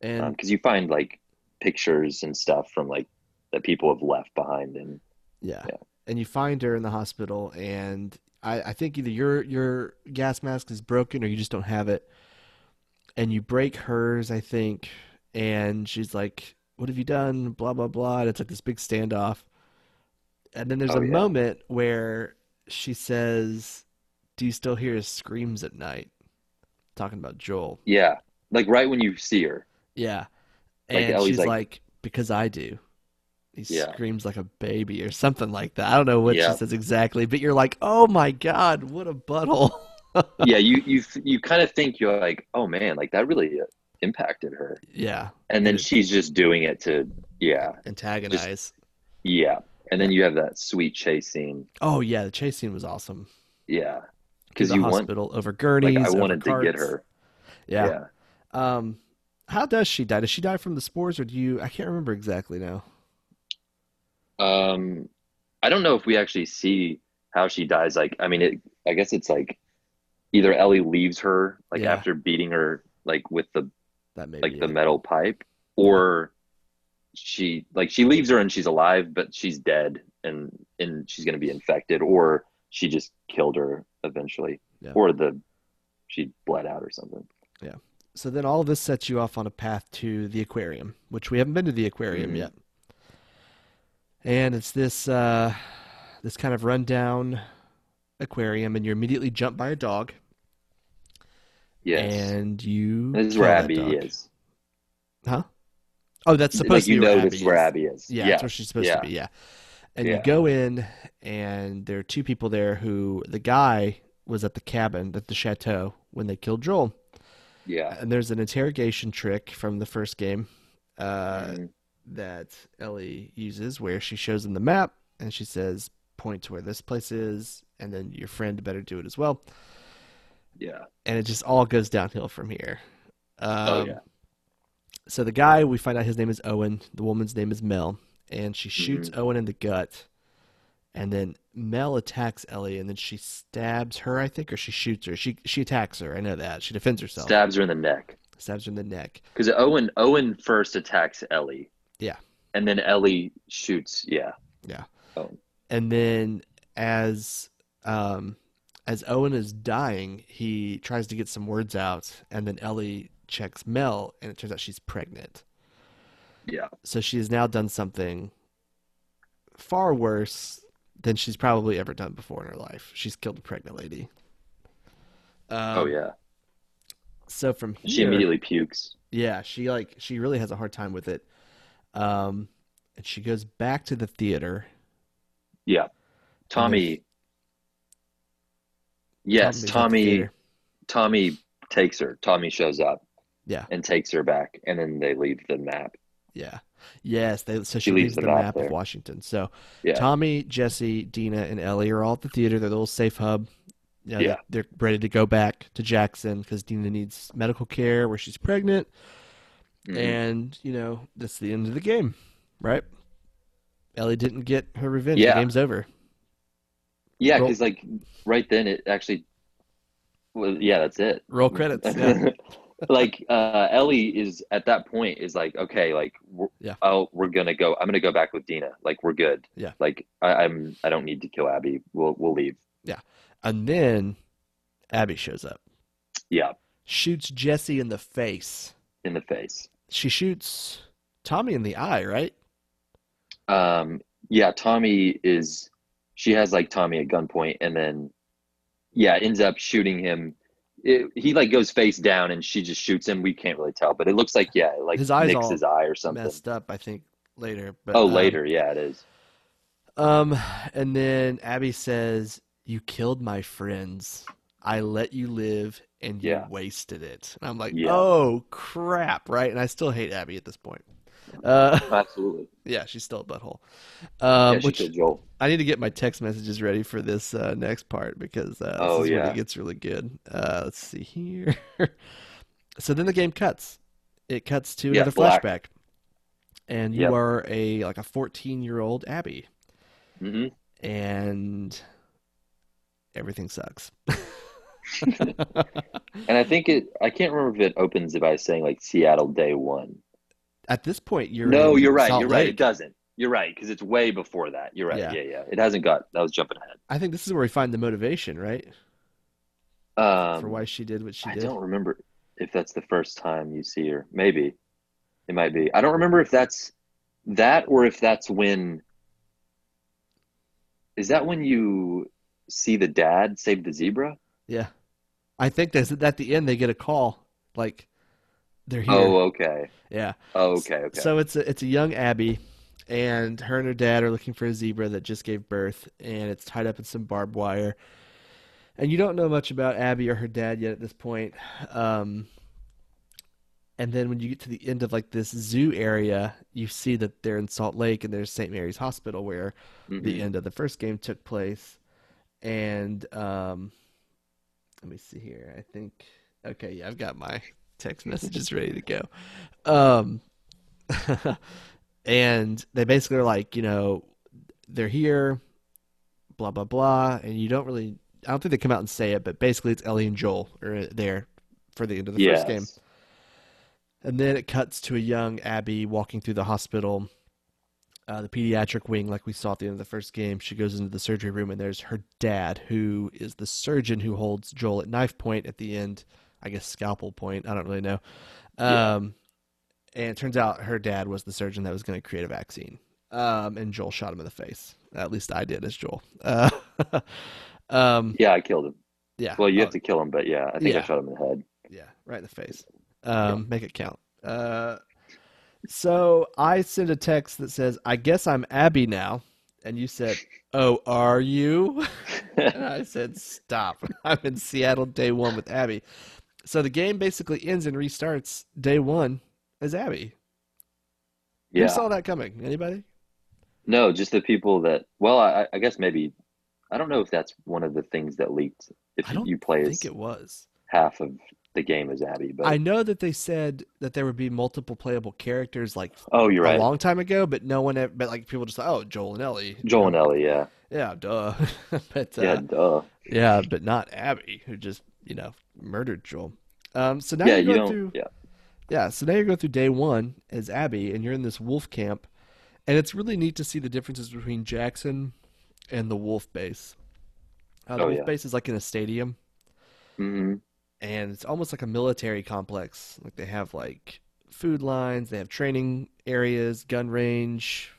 And because you find like pictures and stuff from like that people have left behind, and Yeah. Yeah. And you find her in the hospital and I, I think either your your gas mask is broken or you just don't have it. And you break hers, I think, and she's like, What have you done? Blah blah blah. And it's like this big standoff. And then there's Oh, a yeah. moment where she says, Do you still hear his screams at night? Talking about Joel. yeah, like right when you see her, Yeah. Like, And Ellie's she's like- like, Because I do. He Yeah. screams like a baby or something like that. I don't know what Yeah. she says exactly, but you're like, oh my God, what a butthole. *laughs* yeah, you you you kind of think you're like, oh man, like that really uh, impacted her, yeah. and then she's just doing it to yeah, Antagonize. yeah, and then you have that sweet chase scene, oh yeah, the chase scene was awesome. yeah, because you want hospital over gurneys. like I wanted to get her, Yeah. Um, how does she die? Does she die from the spores, or do you? I can't remember exactly now. Um, I don't know if we actually see how she dies. Like, I mean, it. I guess it's like either Ellie leaves her like Yeah. after beating her like with the That may like the it. metal pipe, or she like she leaves her and she's alive, but she's dead and and she's gonna be infected, or she just killed her eventually, Yeah. or the she bled out or something. Yeah. So then all of this sets you off on a path to the aquarium, which we haven't been to the aquarium Mhm. yet. And it's this uh, this kind of rundown aquarium, and you're immediately jumped by a dog, Yes, and you this is where Abby is. Huh? Oh, that's supposed like to be you where know Abby this is. Abby is. Yeah, yeah, that's where she's supposed yeah. to be. Yeah. And you go in, and there are two people there who the guy was at the cabin at the chateau when they killed Joel. yeah. And there's an interrogation trick from the first game uh, Mhm. That Ellie uses where she shows them the map and she says, point to where this place is, and then your friend better do it as well. yeah. And it just all goes downhill from here. Um, Oh yeah. So the guy, we find out his name is Owen. The woman's name is Mel, and she shoots Mm-hmm. Owen in the gut, and then Mel attacks Ellie, and then she stabs her, I think, or she shoots her. She she attacks her. I know that she defends herself. Stabs her in the neck. Stabs her in the neck. Because Owen Owen first attacks Ellie. Yeah. And then Ellie shoots. Yeah. Yeah. Oh. And then as um as Owen is dying, he tries to get some words out, and then Ellie checks Mel, and it turns out she's pregnant. Yeah. So she has now done something far worse than she's probably ever done before in her life. She's killed a pregnant lady. Um, oh yeah. So from here, She immediately pukes. yeah, she like she really has a hard time with it. Um, and she goes back to the theater. Yeah. Tommy. Yes, Tommy. Tommy takes her. Tommy shows up Yeah, and takes her back, and then they leave the map. yeah, yes. They so she, She leaves leaves the, the map, of. Washington. So Yeah. Tommy, Jesse, Dina, and Ellie are all at the theater. They're the little safe hub. You know, Yeah. They're ready to go back to Jackson because Dina needs medical care where she's pregnant. Mhm. And, you know, that's the end of the game, right? Ellie didn't get her revenge. Yeah. The game's over. Yeah, because like right then it actually. Well, yeah, that's it. Roll credits. Yeah. *laughs* like uh, Ellie is at that point is like okay, like we're, Yeah. oh, we're gonna go. I'm gonna go back with Dina. Like we're good. Yeah. Like I, I'm. I don't need to kill Abby. We'll we'll leave. Yeah and then Abby shows up, Yeah, shoots Jesse in the face. in the face. She shoots Tommy in the eye, right? Um. Yeah, Tommy is. She has like Tommy at gunpoint, and then yeah, ends up shooting him. It, he like goes face down, and she just shoots him. We can't really tell, but it looks like yeah, like His eye's nicks his eye or something. Messed up, I think, later. But, Oh, um, later, yeah, it is. Um, and then Abby says, "You killed my friends. I let you live, and you Yeah. wasted it." And I'm like, Yeah. "Oh crap!" Right? And I still hate Abby at this point. Uh, *laughs* Absolutely. yeah, she's still a butthole. Um, yeah, which Joel. I need to get my text messages ready for this uh, next part because uh, this Oh, is when yeah. it gets really good. Uh, let's see here. *laughs* so then the game cuts. It cuts to Yeah, another black. flashback, and you Yep. are a like a 14 year old Abby, hmm and everything sucks. *laughs* *laughs* And I think it. I can't remember if it opens by saying like Seattle Day One. At this point, you're no, you're right. Salt You're right. It doesn't. You're right because it's way before that. You're right. Yeah. Yeah. yeah, It hasn't got. That was jumping ahead. I think this is where we find the motivation, right, Um, for why she did what she I did. I don't remember if that's the first time you see her. Maybe it might be. I don't remember if that's that or if that's when. Is that when you see the dad save the zebra? Yeah, I think that's at the end they get a call, like they're here. Oh, okay. Yeah. Oh, okay. Okay. So it's a it's a young Abby, and her and her dad are looking for a zebra that just gave birth, and it's tied up in some barbed wire. And you don't know much about Abby or her dad yet at this point. Um, and then when you get to the end of like this zoo area, you see that they're in Salt Lake, and there's St. Mary's Hospital where the Mhm. end of the first game took place. And um, let me see here. I think okay, yeah, I've got my text messages ready to go. Um, *laughs* and they basically are like, you know, they're here, blah blah blah, and you don't really. I don't think they come out and say it, but basically it's Ellie and Joel are there for the end of the yes. first game. And then it cuts to a young Abby walking through the hospital, uh, the pediatric wing, like we saw at the end of the first game. She goes into the surgery room, and there's her dad, who is the surgeon who holds Joel at knife point at the end. I guess scalpel point. I don't really know. Yeah. Um, and it turns out her dad was the surgeon that was going to create a vaccine. Um, and Joel shot him in the face. At least I did as Joel. Uh, *laughs* um, Yeah, I killed him. yeah. Well, you Uh, have to kill him, but yeah, I think yeah. I shot him in the head. Yeah, right in the face. Um, make it count. Uh, so I sent a text that says, "I guess I'm Abby now," and you said, "Oh, are you?" and I *laughs* said, "Stop! *laughs* I'm in Seattle day one with Abby." So the game basically ends and restarts day one as Abby. Who saw that coming? Anybody? No, just the people that. Well, I, I guess maybe. I don't know if that's one of the things that leaked. If you play I as think it was. half of the game as Abby, but I know that they said that there would be multiple playable characters like oh, you're right. a long time ago, but no one, ever, but like people just, oh, Joel and Ellie. Joel and Ellie, yeah, Yeah, duh. *laughs* but uh, yeah, duh. yeah, but not Abby, who just you know murdered Joel. Um, so now yeah, you're going don't. through, Yeah, yeah. So now you're going through day one as Abby, and you're in this wolf camp, and it's really neat to see the differences between Jackson and the wolf base. Uh, the Oh, wolf yeah. base is like in a stadium, hmm and it's almost like a military complex. Like they have like food lines, they have training areas, gun range,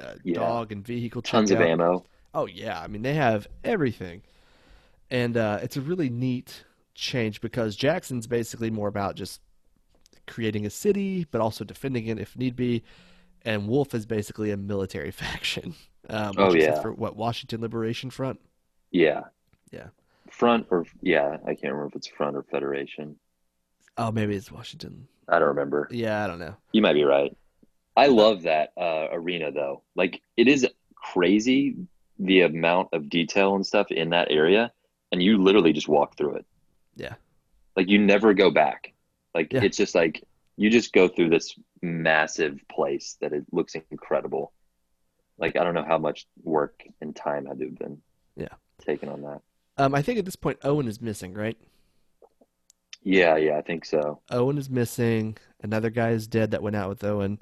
uh, Yeah. dog and vehicle tons of ammo. Oh yeah, I mean they have everything, and uh, it's a really neat change because Jackson's basically more about just creating a city, but also defending it if need be. And Wolf is basically a military *laughs* faction. Um, Oh, yeah. for what Washington Liberation Front. Yeah, Yeah. Front or yeah, I can't remember if it's Front or Federation. Oh, maybe it's Washington. I don't remember. Yeah, I don't know. You might be right. I love that uh, arena though. Like it is crazy the amount of detail and stuff in that area, and you literally just walk through it. Yeah. Like you never go back. Like Yeah. it's just like you just go through this massive place that it looks incredible. like I don't know how much work and time had to have been yeah taken on that. Um, I think at this point Owen is missing, right? Yeah, yeah, I think so. Owen is missing. Another guy is dead that went out with Owen,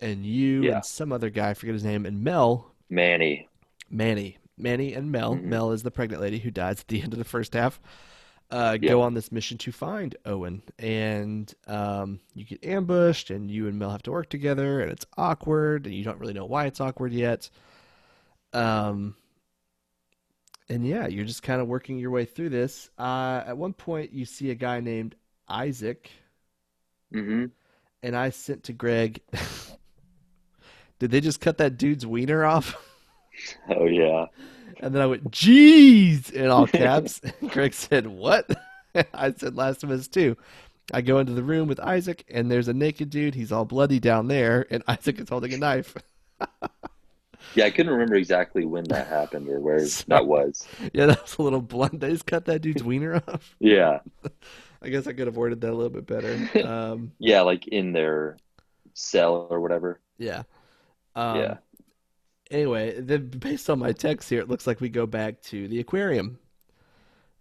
and you Yeah. and some other guy, I forget his name, and Mel, Manny. Manny, Manny and Mel. Mhm. Mel is the pregnant lady who dies at the end of the first half. Uh, Yeah. Go on this mission to find Owen, and um, you get ambushed, and you and Mel have to work together, and it's awkward, and you don't really know why it's awkward yet. Um, and yeah, you're just kind of working your way through this. Uh, at one point, you see a guy named Isaac, hmm and I sent to Greg. *laughs* Did they just cut that dude's wiener off? *laughs* Oh yeah. And then I went, "Jeez!" in all caps. *laughs* Greg said, "What?" I said, "Last of Us 2." I go into the room with Isaac, and there's a naked dude. He's all bloody down there, and Isaac is holding a knife. Yeah, I couldn't remember exactly when that happened or where *laughs* Sorry. that was. Yeah, that was a little blunt. They just cut that dude's wiener off. *laughs* Yeah. *laughs* I guess I could have worded that a little bit better. Um, Yeah, like in their cell or whatever. yeah. Um, Yeah. Anyway, then based on my text here, it looks like we go back to the aquarium,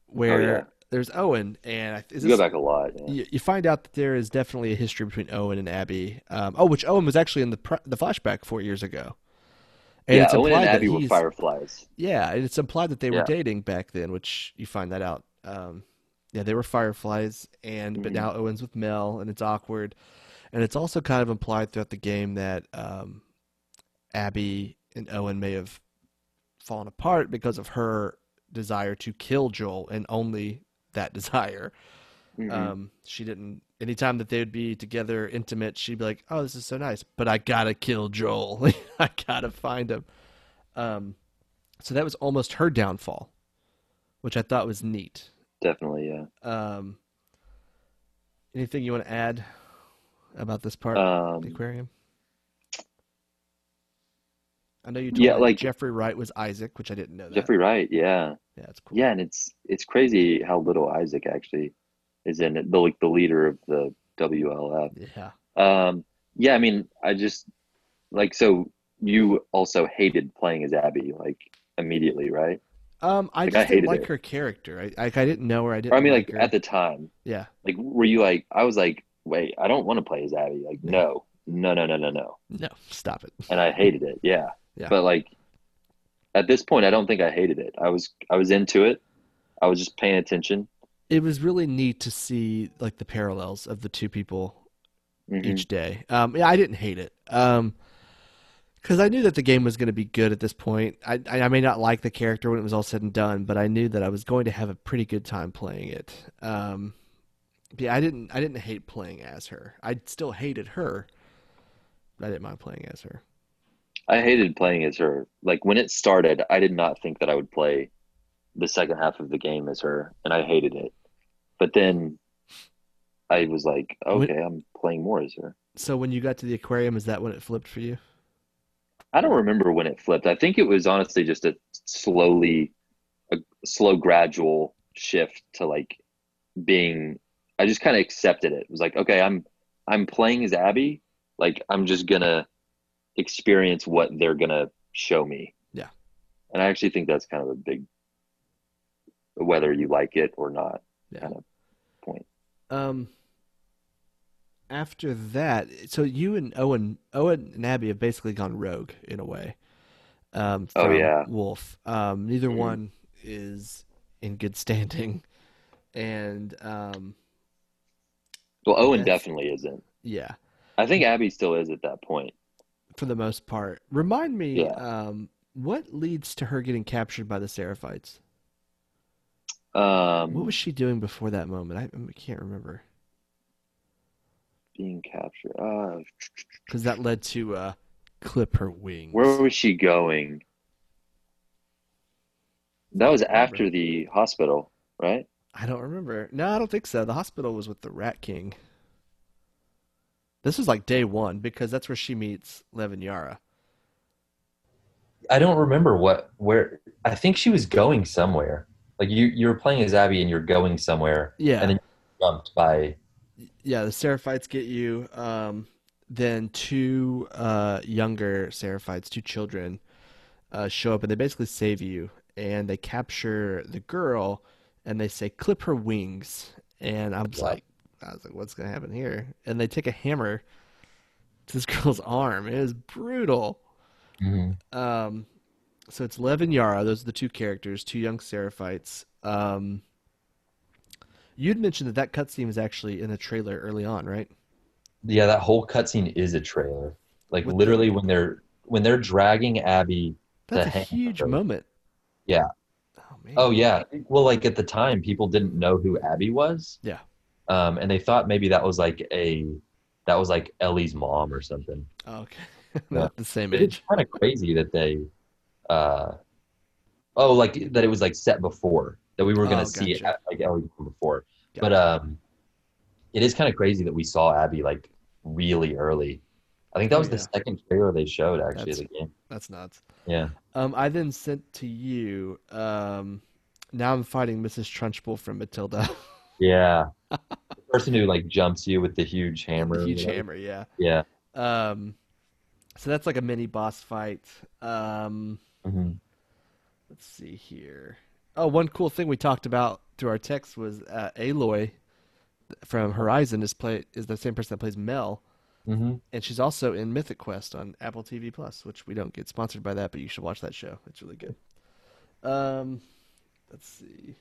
where Oh, yeah. there's Owen, and is You go back a lot. Yeah. you, you find out that there is definitely a history between Owen and Abby. Um, oh, which Owen was actually in the the flashback four years ago. And yeah, it's Owen and that Abby were fireflies. Yeah, and it's implied that they were Yeah. dating back then, which you find that out. Um, yeah, they were fireflies, and but Mhm. now Owen's with Mel, and it's awkward. And it's also kind of implied throughout the game that um, Abby and Owen may have fallen apart because of her desire to kill Joel, and only that *laughs* desire. Mhm. Um, she didn't. Anytime that they would be together, intimate, she'd be like, "Oh, this is so nice," but I gotta kill Joel. *laughs* I gotta find him. Um, so that was almost her downfall, which I thought was neat. Definitely, yeah. Um, anything you want to add about this part, Um, the aquarium? I know you told Yeah, me like- Jeffrey Wright was Isaac, which I didn't know that. Jeffrey Wright, yeah. yeah, that's cool. Yeah, and it's it's crazy how little Isaac actually is in it. The like the leader of the WLF. Yeah. Um, yeah, I mean, I just like so you also hated playing as Abby like immediately, right? Um, I Like, just I didn't like it. her character. I, I I didn't know her. I didn't Or I mean, like like at the time, yeah. like were you like I was like, wait, I don't want to play as Abby. Like, no, no, no, no, no, no, No, stop it. and I hated it. Yeah, Yeah. but like at this point, I don't think I hated it. I was I was into it. I was just paying attention. It was really neat to see like the parallels of the two people Mhm. each day. Um, yeah, I didn't hate it. Um, because I knew that the game was going to be good at this point. I, I I may not like the character when it was all said and done, but I knew that I was going to have a pretty good time playing it. Um, yeah, I didn't I didn't hate playing as her. I still hated her, but I didn't mind playing as her. I hated playing as her. Like when it started, I did not think that I would play the second half of the game as her, and I hated it. But then I was like, When- okay, I'm playing more as her. So when you got to the aquarium, is that when it flipped for you? I don't remember when it flipped. I think it was honestly just a slowly, a slow, gradual shift to like being. I just kind of accepted it. It was like, okay, I'm I'm playing as Abby. Like I'm just gonna experience what they're gonna show me. Yeah. And I actually think that's kind of a big, whether you like it or not, Yeah. kind of point. Um, after that, so you and Owen, Owen and Abby have basically gone rogue in a way. Um, Oh, yeah. Wolf. Um, neither Mhm. one is in good standing, and um, Well, Owen definitely isn't. yeah, I think Abby still is at that point. for the most part. Remind me, Yeah. um, what leads to her getting captured by the Seraphites? Um, What was she doing before that moment? I, I can't remember being captured. Uh, because that led to uh, clip her wings. Where was she going? That was after the hospital, right? I don't remember. No, I don't think so. The hospital was with the Rat King. This was like day one because that's where she meets Lev and Yara. I don't remember what where I think she was going somewhere. Like you you were playing as Abby and you're going somewhere Yeah, and then jumped by yeah. The Seraphites get you. Um, then two uh, younger Seraphites, two children, uh, show up and they basically save you. And they capture the girl and they say, clip her wings. And I was like, I was like, what's going to happen here? And they take a hammer to this *laughs* girl's arm. It is brutal. Mm-hmm. Um, so it's Lev and Yara. Those are the two characters, two young Seraphites. Um, you'd mentioned that that cutscene was actually in a trailer early on, right? Yeah, that whole cutscene is a trailer. Like With literally, the... when they're when they're dragging Abby. That's a huge moment. Yeah. Oh, man. oh yeah. Well, like at the time, people didn't know who Abby was. Yeah. Um, and they thought maybe that was like a that was like Ellie's mom or something. Oh, okay. *laughs* Not the same age. It's kind of crazy that they, uh, oh, like that it was like set before that we were going to oh, see it like Ellie before. Gotcha. But um, it is kind of crazy that we saw Abby like really early. I think that was oh, yeah. the second trailer they showed actually that's, the game. That's nuts. Yeah. Um, I then sent to you. Um, now I'm fighting Mrs. Trunchbull from Matilda. *laughs* yeah. the person who like jumps you with the huge hammer. The huge hammer, yeah. Yeah. Um, so that's like a mini boss fight. Um, mm-hmm. let's see here. Oh, one cool thing we talked about through our text was uh, Aloy from Horizon is play is the same person that plays Mel, mm-hmm. and she's also in Mythic Quest on Apple TV Plus, which we don't get sponsored by that, but you should watch that show. It's really good. Um, let's see.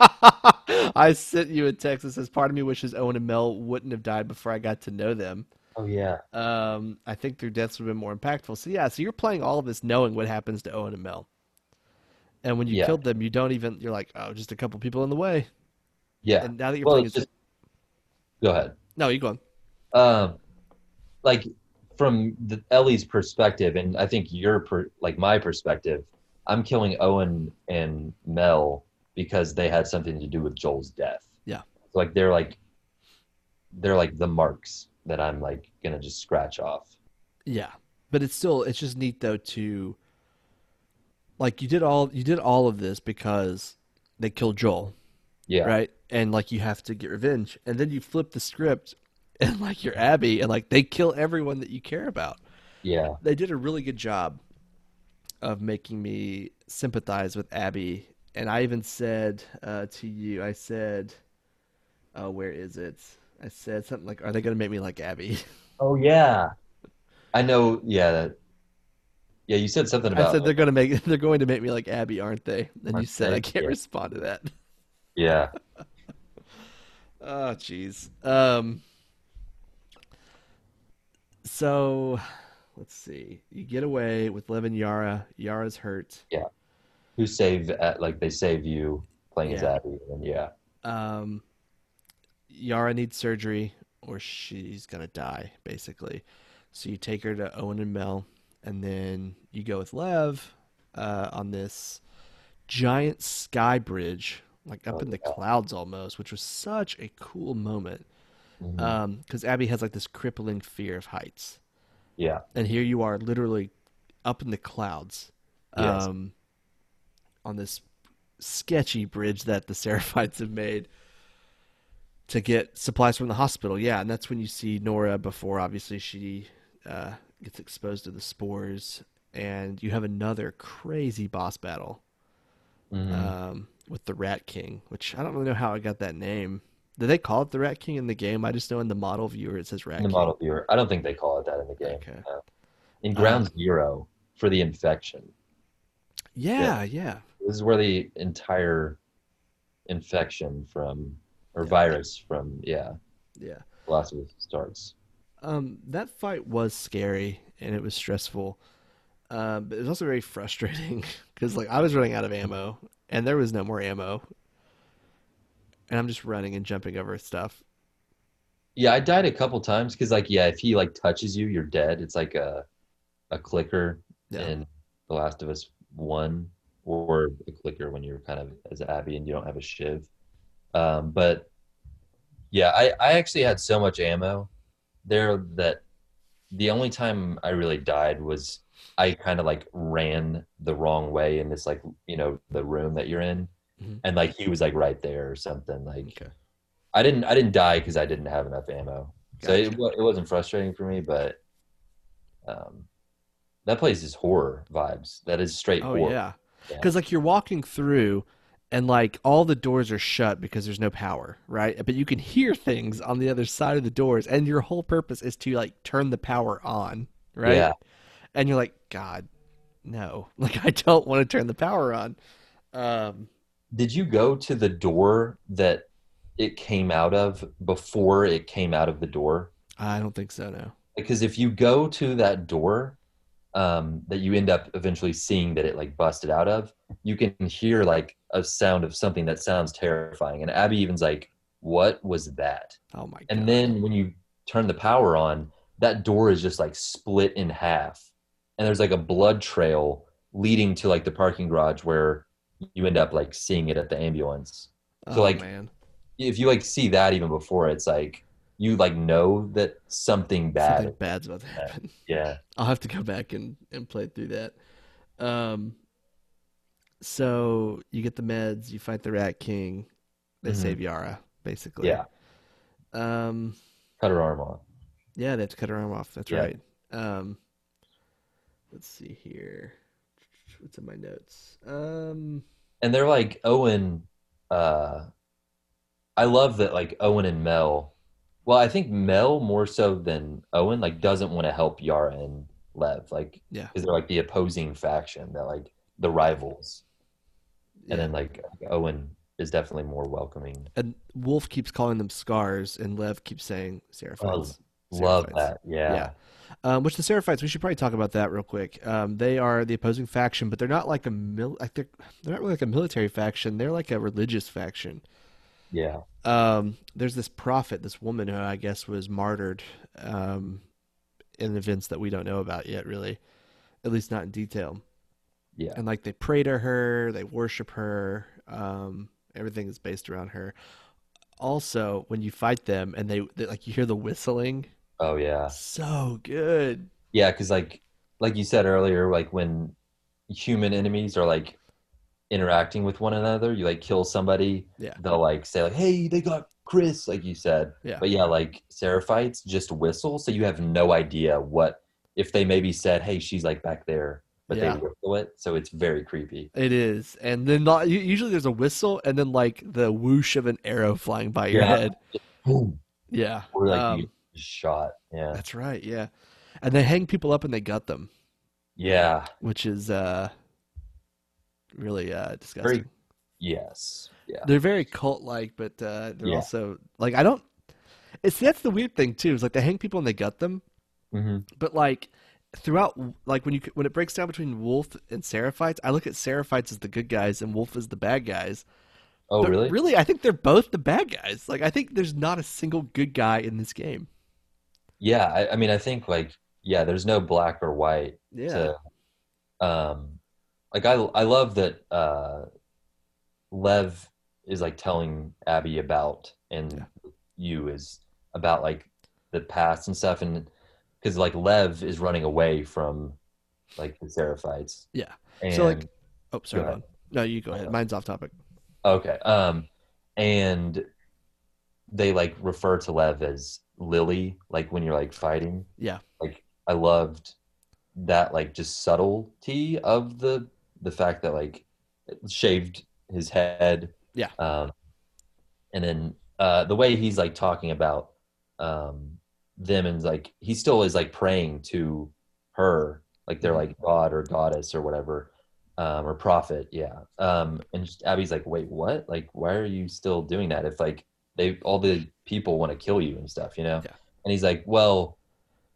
*laughs* I sent you a text that says, "Part of me wishes Owen and Mel wouldn't have died before I got to know them." Oh yeah. Um, I think their deaths would have been more impactful. So yeah, so you're playing all of this knowing what happens to Owen and Mel. And when you yeah. killed them, you don't even you're like, oh, just a couple people in the way. Yeah. And now that you're well, playing, just... go ahead. No, you go on. Um, like from the, Ellie's perspective, and I think your per, like my perspective, I'm killing Owen and Mel because they had something to do with Joel's death. Yeah. So like they're like they're like the marks that I'm like gonna just scratch off. Yeah, but it's still it's just neat though to like you did all you did all of this because they killed Joel. Yeah. Right? And like you have to get revenge. And then you flip the script *laughs* and like you're Abby and like they kill everyone that you care about. Yeah. They did a really good job of making me sympathize with Abby. And I even said uh, to you, I said, uh, where is it? I said something like, "Are they going to make me like Abby?" *laughs* Oh yeah, I know. Yeah, yeah. You said something about. I said they're going to make *laughs* they're going to make me like Abby, aren't they? And you said they? I can't yeah. respond to that. Yeah. *laughs* oh jeez. Um. So, let's see. You get away with Lev and Yara. Yara's hurt. Yeah. Who save at like they save you playing yeah. as Abby, and yeah. Um Yara needs surgery or she's gonna die, basically. So you take her to Owen and Mel, and then you go with Lev uh, on this giant sky bridge, like up oh, in the yeah. clouds almost, which was such a cool moment. Because mm-hmm. um, Abby has like this crippling fear of heights. Yeah. And here you are, literally up in the clouds, yes. um, on this sketchy bridge that the *laughs* Seraphites have made to get supplies from the hospital. Yeah, and that's when you see Nora before obviously she uh, gets exposed to the spores, and you have another crazy boss battle mm-hmm. um, with the Rat King, which I don't really know how I got that name. Did they call it the Rat King in the game? I just know in the model viewer it says Rat in the King. model viewer, I don't think they call it that in the game. Okay. Uh, in Ground um, Zero for the infection. Yeah, yeah, yeah. This is where the entire infection from or yeah. virus from yeah yeah Last of Us starts. Um, that fight was scary and it was stressful, uh, but it was also very frustrating *laughs* because like I was running out of ammo and there was no more ammo, and I'm just running and jumping over stuff. Yeah, I died a couple times because like yeah, if he like touches you, you're dead. It's like a a clicker yeah. in The Last of Us One, or a clicker when you're kind of as Abby and you don't have a shiv. Um, but yeah, I, I actually had so much ammo there that the only time I really died was I kind of like ran the wrong way in this like you know the room that you're in, mm-hmm. and like he was like right there or something. Like okay. I didn't I didn't die because I didn't have enough ammo. So it, it wasn't frustrating for me, but um, that place is horror vibes. That is straight oh, horror. yeah. Because like you're walking through, and like all the doors are shut because there's no power, right? But you can hear things on the other side of the doors, and your whole purpose is to like turn the power on, right? Yeah. And you're like, God, no, *laughs* like I don't want to turn the power on. Um, Did you go to the door that it came out of before it came out of the door? I don't think so. No. Because if you go to that door, um, that you end up eventually seeing that it like busted out of, you can hear like a sound of something that sounds terrifying. And Abby even's like, "What was that?" Oh my god. And then when you turn the power on, that door is just like split in half, and there's like a blood trail leading to like the parking garage where you end up like seeing it at the ambulance. So oh, like man. if you like see that even before, it's like you like know that something bad. Something bad's about to happen. Yeah. *laughs* I'll have to go back and, and play through that. Um, so you get the meds, you fight the Rat King, they Mhm. save Yara, basically. Yeah. Um, Cut her arm off. yeah, they have to cut her arm off. That's Yeah. right. Um, let's see here. What's in my notes? Um, And they're like Owen uh I love that like Owen and Mel well, I think Mel more so than Owen like doesn't want to help Yara and Lev like Yeah. because they're like the opposing faction that like the rivals yeah. and then like Owen is definitely more welcoming. and Wolf keeps calling them scars, and Lev keeps saying Seraphites. Love Seraphites. that. Yeah. Yeah. Um, which the Seraphites, we should probably talk about that real quick. Um, they are the opposing faction, but they're not like a mil- like they're they're not really like a military faction. They're like a religious faction. Yeah. Um, there's this prophet, this woman who I guess was martyred um, in events that we don't know about yet, really, at least not in detail. Yeah. And like they pray to her, they worship her. Um, everything is based around her. Also, when you fight them and they, they like you hear the whistling, Oh yeah. so good. Yeah, because like like you said earlier, like when human enemies are like interacting with one another, you like kill somebody, Yeah. they'll like say like, "Hey, they got Chris," like you said. Yeah. But yeah, like Seraphites just whistle, so you have no idea what if they maybe said, "Hey, she's like back there," but Yeah. they whistle it, so it's very creepy. It is, and then not usually there's a whistle, and then like the whoosh of an arrow flying by your Yeah. head. *laughs* Boom. Yeah, Or like Um, shot. Yeah. that's right. Yeah, and they hang people up and they gut them, Yeah. which is uh really uh disgusting. Yes. Yeah. They're very cult like, but uh, they're Yeah. also like I don't. It's that's the weird thing too. Is like they hang people and they gut them, hmm but like throughout, like when you when it breaks down between Wolf and Seraphites, I look at Seraphites as the good guys and Wolf as the bad guys. Oh, But really? Really, I think they're both the bad guys. Like I think there's not a single good guy in this game. Yeah. I, I mean, I think like yeah, there's no black or white. Yeah. to um like I I love that uh Lev is like telling Abby about and Yeah. you is about like the past and stuff and because like Lev is running away from like the Seraphites. Yeah. And So, like- Oh, sorry. No, you go ahead. Mine's off topic. okay. Um and they like refer to Lev as Lily, like when you're like fighting. Yeah. like I loved that like just subtlety of the the fact that like shaved his head. Yeah. Um, and then uh, the way he's like talking about um, them and like he still is like praying to her, like they're like god or goddess or whatever, um, or prophet. Yeah. Um, and just, Abby's like, wait, what? Like, why are you still doing that? If like they all the people want to kill you and stuff, you know? Yeah. And he's like, well,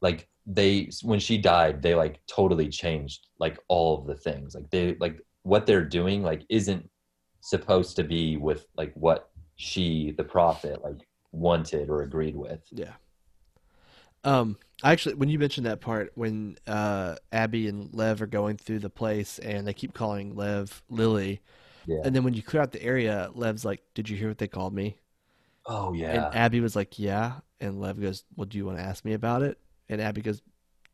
like they when she died, they like totally changed like all of the things. Like they like what they're doing like isn't supposed to be with like what she the prophet like wanted or agreed with. Yeah. Um, I actually, when you mentioned that part, when uh, Abby and Lev are going through the place and they keep calling Lev Lily, Yeah. and then when you clear out the area, Lev's like, "Did you hear what they called me?" Oh yeah And yeah. Abby was like, "Yeah," and Lev goes, "Well, do you want to ask me about it?" And Abby goes,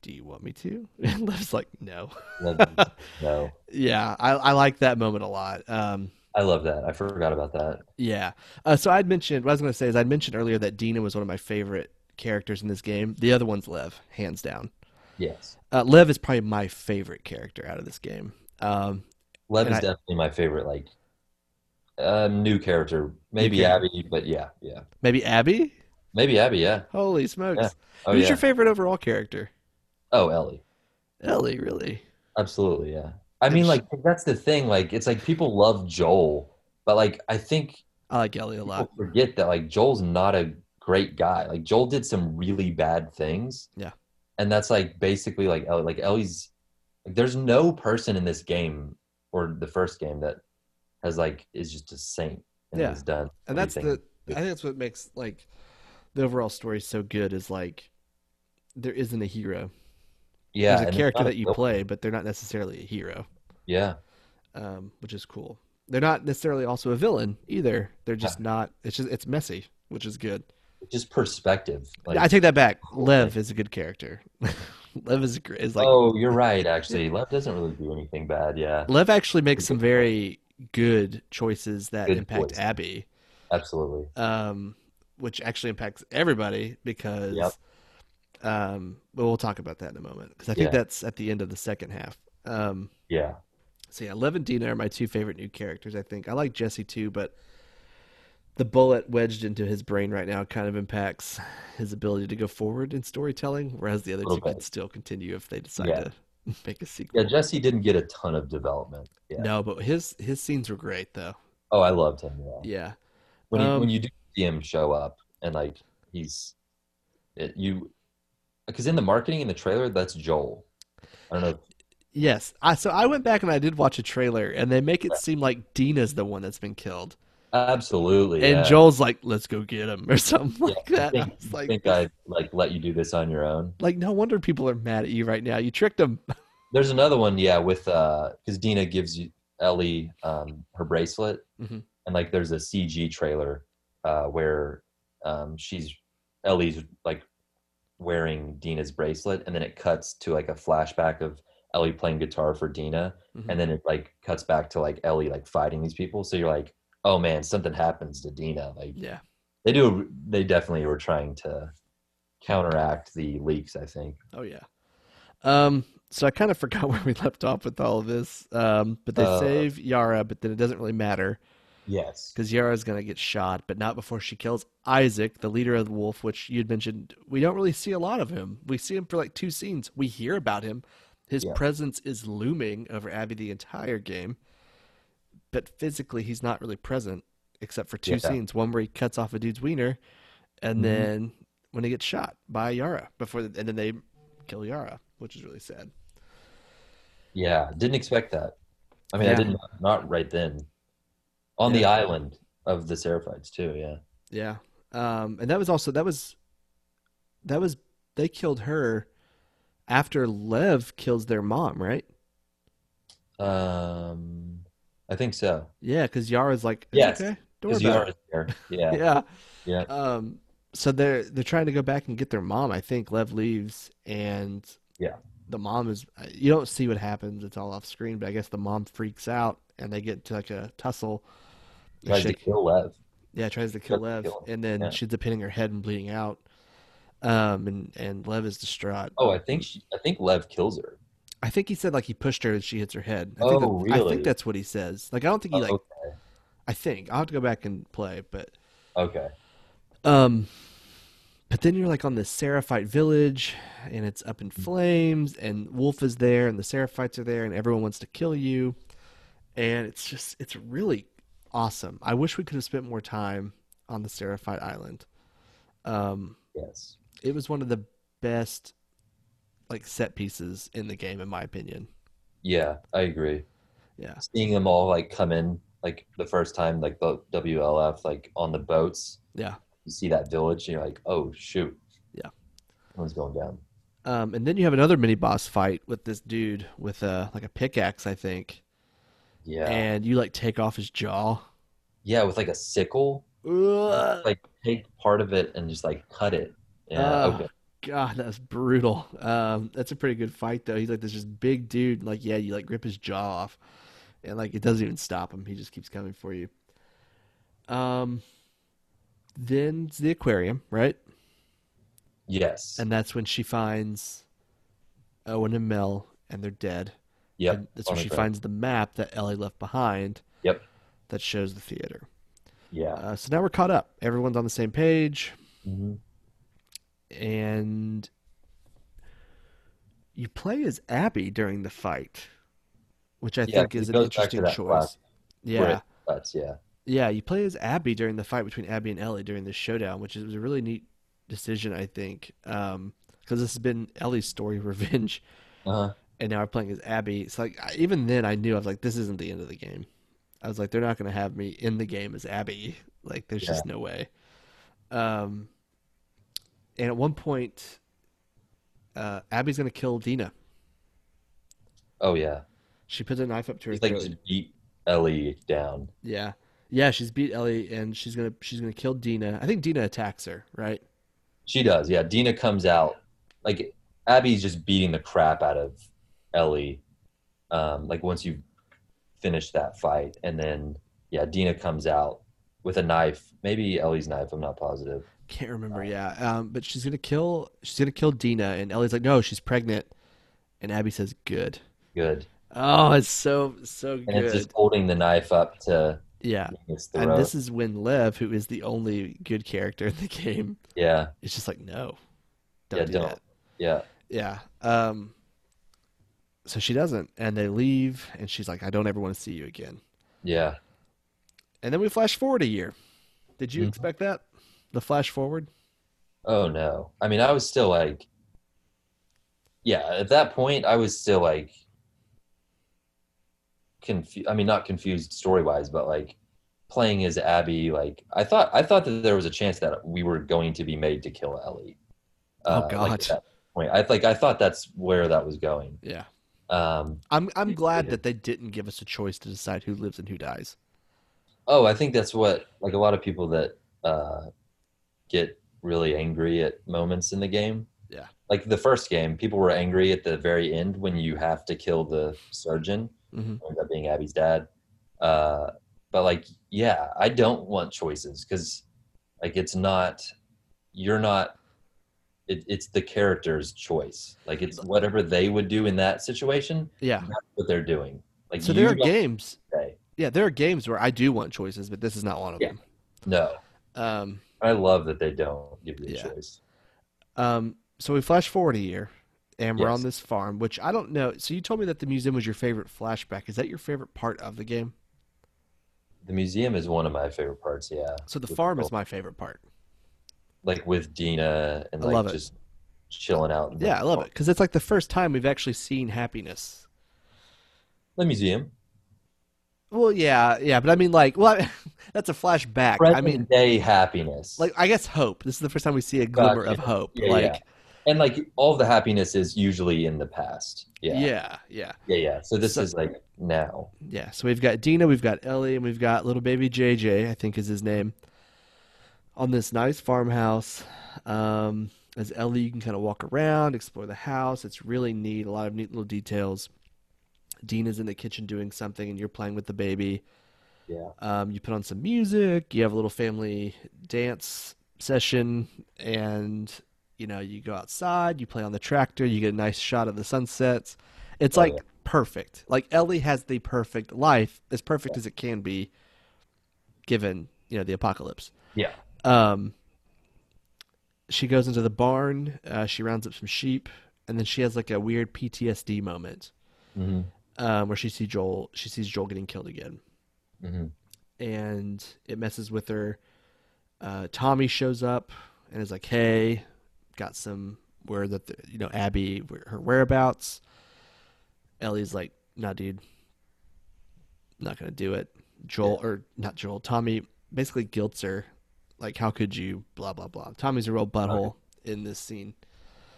"Do you want me to?" *laughs* And Lev's like, "No." *laughs* no. yeah, I, I like that moment a lot. Um, I love that. I forgot about that. Yeah. Uh, so I'd mentioned what I was going to say is I'd mentioned earlier that Dina was one of my favorite characters in this game. The other one's Lev, hands down. Yes. Uh, Lev is probably my favorite character out of this game. Um, Lev is I, definitely my favorite, like uh, new character. Maybe Abby, but yeah, yeah. Maybe Abby. Maybe Abby, yeah. Holy smokes! Yeah. Oh, Who's yeah. your favorite overall character? Oh, Ellie. Ellie, really? Absolutely, yeah. I mean, like that's the thing. Like, it's like people love Joel, but like I think I like Ellie a lot. Forget that like Joel's not a great guy. Like Joel did some really bad things. Yeah. And that's like basically like Ellie. Like Ellie's. Like, there's no person in this game or the first game that has like is just a saint and yeah. is done. And that's the. I think that's what makes like the overall story is so good is like there isn't a hero. Yeah, there's a character that you play, but they're not necessarily a hero. Yeah, um, which is cool. They're not necessarily also a villain either. They're just yeah. not. It's just it's messy, which is good. Just perspective. Like, I take that back. Lev is a good character. *laughs* Lev is is like. Oh, you're right. Actually, Lev doesn't really do anything bad. Yeah. Lev actually makes some very good choices that good impact Abby. Absolutely. Um, which actually impacts everybody because yep. um but we'll talk about that in a moment because I think yeah. that's at the end of the second half. Um Yeah. So yeah, Lev and Dina are my two favorite new characters, I think. I like Jesse too, but the bullet wedged into his brain right now kind of impacts his ability to go forward in storytelling, whereas the other two bit. can still continue if they decide yeah. to *laughs* make a sequel. Yeah, Jesse didn't get a ton of development. Yeah. No, but his his scenes were great though. Oh, I loved him. Yeah. Yeah. When you um, when you do see him show up and like he's it, you because in the marketing in the trailer that's Joel. I don't know. Yes, I, so I went back and I did watch a trailer, and they make it seem like Dina's the one that's been killed. Absolutely. And yeah. Joel's like, "Let's go get him" or *laughs* something yeah, like that. I think, I like, think I'd like let you do this on your own. Like, no wonder people are mad at you right now. You tricked them. *laughs* There's another one, yeah, with uh, because Dina gives you Ellie um her bracelet, mm-hmm. and like there's a CG trailer uh, where um, she's Ellie's like wearing Dina's bracelet, and then it cuts to like a flashback of Ellie playing guitar for Dina, mm-hmm. and then it like cuts back to like Ellie like fighting these people. So you're like, oh man, something happens to Dina. Like, yeah, they do. They definitely were trying to counteract the leaks. I think. Oh yeah. Um. So I kind of forgot *laughs* where we left off with all of this. Um. But they uh, save Yara, but then it doesn't really matter Yes. Because Yara's going to get shot, but not before she kills Isaac, the leader of the wolf, which you'd mentioned. We don't really see a lot of him. We see him for like two scenes. We hear about him. His yeah. presence is looming over Abby the entire game, but physically he's not really present except for two yeah. scenes. One where he cuts off a dude's wiener, and mm-hmm. then when he gets shot by Yara before, the, and then they kill Yara, which is really sad. Yeah, didn't expect that. I mean, yeah. I didn't not right then on yeah. the island of the Seraphites too. Yeah. Yeah. Um, and that was also that was that was they killed her after Lev kills their mom, right? Um, I think so. Yeah, because Yara's like, yes, okay, Yara's there. Yeah. *laughs* yeah. Yeah. Um, so they're they're trying to go back and get their mom. I think Lev leaves, and yeah, the mom is. You don't see what happens; it's all off screen. But I guess the mom freaks out, and they get to like a tussle tries to kill Lev. Yeah, tries to kill Lev, to kill and then yeah. she's pinning her head and bleeding out. Um, and and Lev is distraught. Oh, I think she, I think Lev kills her. I think he said like he pushed her and she hits her head. I oh, think that, really? I think that's what he says. Like I don't think he oh, like. Okay. I think I'll have to go back and play, but. Okay. Um, but then you're like on this Seraphite village, and it's up in flames, and Wolf is there, and the Seraphites are there, and everyone wants to kill you, and it's just it's really awesome. I wish we could have spent more time on the Seraphite Island. Um, yes, it was one of the best like set pieces in the game, in my opinion. Yeah, I agree. Yeah, seeing them all like come in like the first time, like the WLF, like on the boats. Yeah, you see that village, and you're like, oh shoot. Yeah, one's going down. Um, and then you have another mini boss fight with this dude with a like a pickaxe, I think. Yeah. And you like take off his jaw. Yeah, with like a sickle. Ugh. Like take part of it and just like cut it. Yeah. Uh, okay. God, that's brutal. Um, that's a pretty good fight though. He's like this just big dude. Like, yeah, you like rip his jaw off, and like it doesn't even stop him. He just keeps coming for you. Um, then it's the aquarium, right? Yes. And that's when she finds Owen and Mel, and they're dead. Yep. That's when she finds the map that Ellie left behind. Yep. That shows the theater. Yeah. Uh, so now we're caught up. Everyone's on the same page. Mm-hmm. And you play as Abby during the fight, which I Yeah, think is an goes back to interesting choice. Yeah. Where yeah. Yeah, you play as Abby during the fight between Abby and Ellie during this showdown, which is a really neat decision, I think, because this has been Ellie's story revenge, Uh-huh. And now we're playing as Abby. It's like even then I knew I was like, this isn't the end of the game. I was like, they're not going to have me in the game as Abby. Like, there's just no way. Um, and at one point, uh, Abby's going to kill Dina. Oh yeah. She puts a knife up to her He's like throat. just beat Ellie down. Yeah, yeah, she's beat Ellie, and she's gonna she's gonna kill Dina. I think Dina attacks her, right? She does, yeah. Dina comes out like Abby's just beating the crap out of Ellie. Um, like once you finish that fight, and then yeah, Dina comes out with a knife, maybe Ellie's knife. I'm not positive. Can't remember. Yeah, um, but she's gonna kill she's gonna kill Dina, and Ellie's like, no, she's pregnant, and Abby says, good. Good, Oh, it's so so good. and it's just holding the knife up to Yeah, and this is when Lev, who is the only good character in the game, yeah, it's just like, no, don't Yeah, do don't. that. yeah, Yeah. Um. So she doesn't, and they leave, and she's like, I don't ever want to see you again. yeah. And then we flash forward a year. Did you Mhm. expect that? The flash forward? Oh no. I mean, I was still like, yeah, at that point, I was still like, confused. I mean, not confused story wise, but like playing as Abby. Like, I thought, I thought that there was a chance that we were going to be made to kill Ellie. Oh, Uh, like, God. at that point, I like, I thought that's where that was going. Yeah. Um, I'm I'm glad Yeah. that they didn't give us a choice to decide who lives and who dies. oh, I think that's what like a lot of people that uh, get really angry at moments in the game. Yeah. Like the first game, people were angry at the very end when you have to kill the surgeon, Mhm. ends up being Abby's dad. Uh, but like, yeah, I don't want choices because like it's not, you're not. It, it's the character's choice. Like it's whatever they would do in that situation. Yeah. That's what they're doing. Like So there are games. say, Yeah, there are games where I do want choices, but this is not one of Yeah. them. no. Um, I love that they don't give you a Yeah. choice. um, so we flash forward a year, and we're on this farm, which I don't know. So you told me that the museum was your favorite flashback. Is that your favorite part of the game? The museum is one of my favorite parts. Yeah. So the farm is my favorite part. Like with Dina and I like just chilling out. Yeah, I love it because it's like the first time we've actually seen happiness. The museum. Well, yeah, yeah, but I mean, like, well, I, *laughs* that's a flashback. I mean, day happiness. like, I guess hope. This is the first time we see a glimmer of hope. Yeah, like, yeah. and like all the happiness is usually in the past. Yeah. yeah, yeah. Yeah. Yeah. So this So- is like now. Yeah, so we've got Dina, we've got Ellie, and we've got little baby JJ, I think is his name, on this nice farmhouse. Um, as Ellie, you can kind of walk around, explore the house. It's really neat, a lot of neat little details. Dean is in the kitchen doing something, and you're playing with the baby. Yeah. Um, you put on some music, you have a little family dance session, and you know, you go outside, you play on the tractor, you get a nice shot of the sunsets. It's Oh, like yeah. perfect. Like Ellie has the perfect life, as perfect as it can be, given you know the apocalypse. Yeah. Um, she goes into the barn. Uh, she rounds up some sheep, and then she has like a weird PTSD moment hmm um, where she sees Joel. She sees Joel getting killed again, hmm and it messes with her. Uh, Tommy shows up and is like, "Hey, got some word that the, you know Abby her whereabouts." Ellie's like, "Nah, dude, not gonna do it." Joel or not Joel, Tommy basically guilts her, like, "How could you?" Blah blah blah. Tommy's a real butthole in this scene.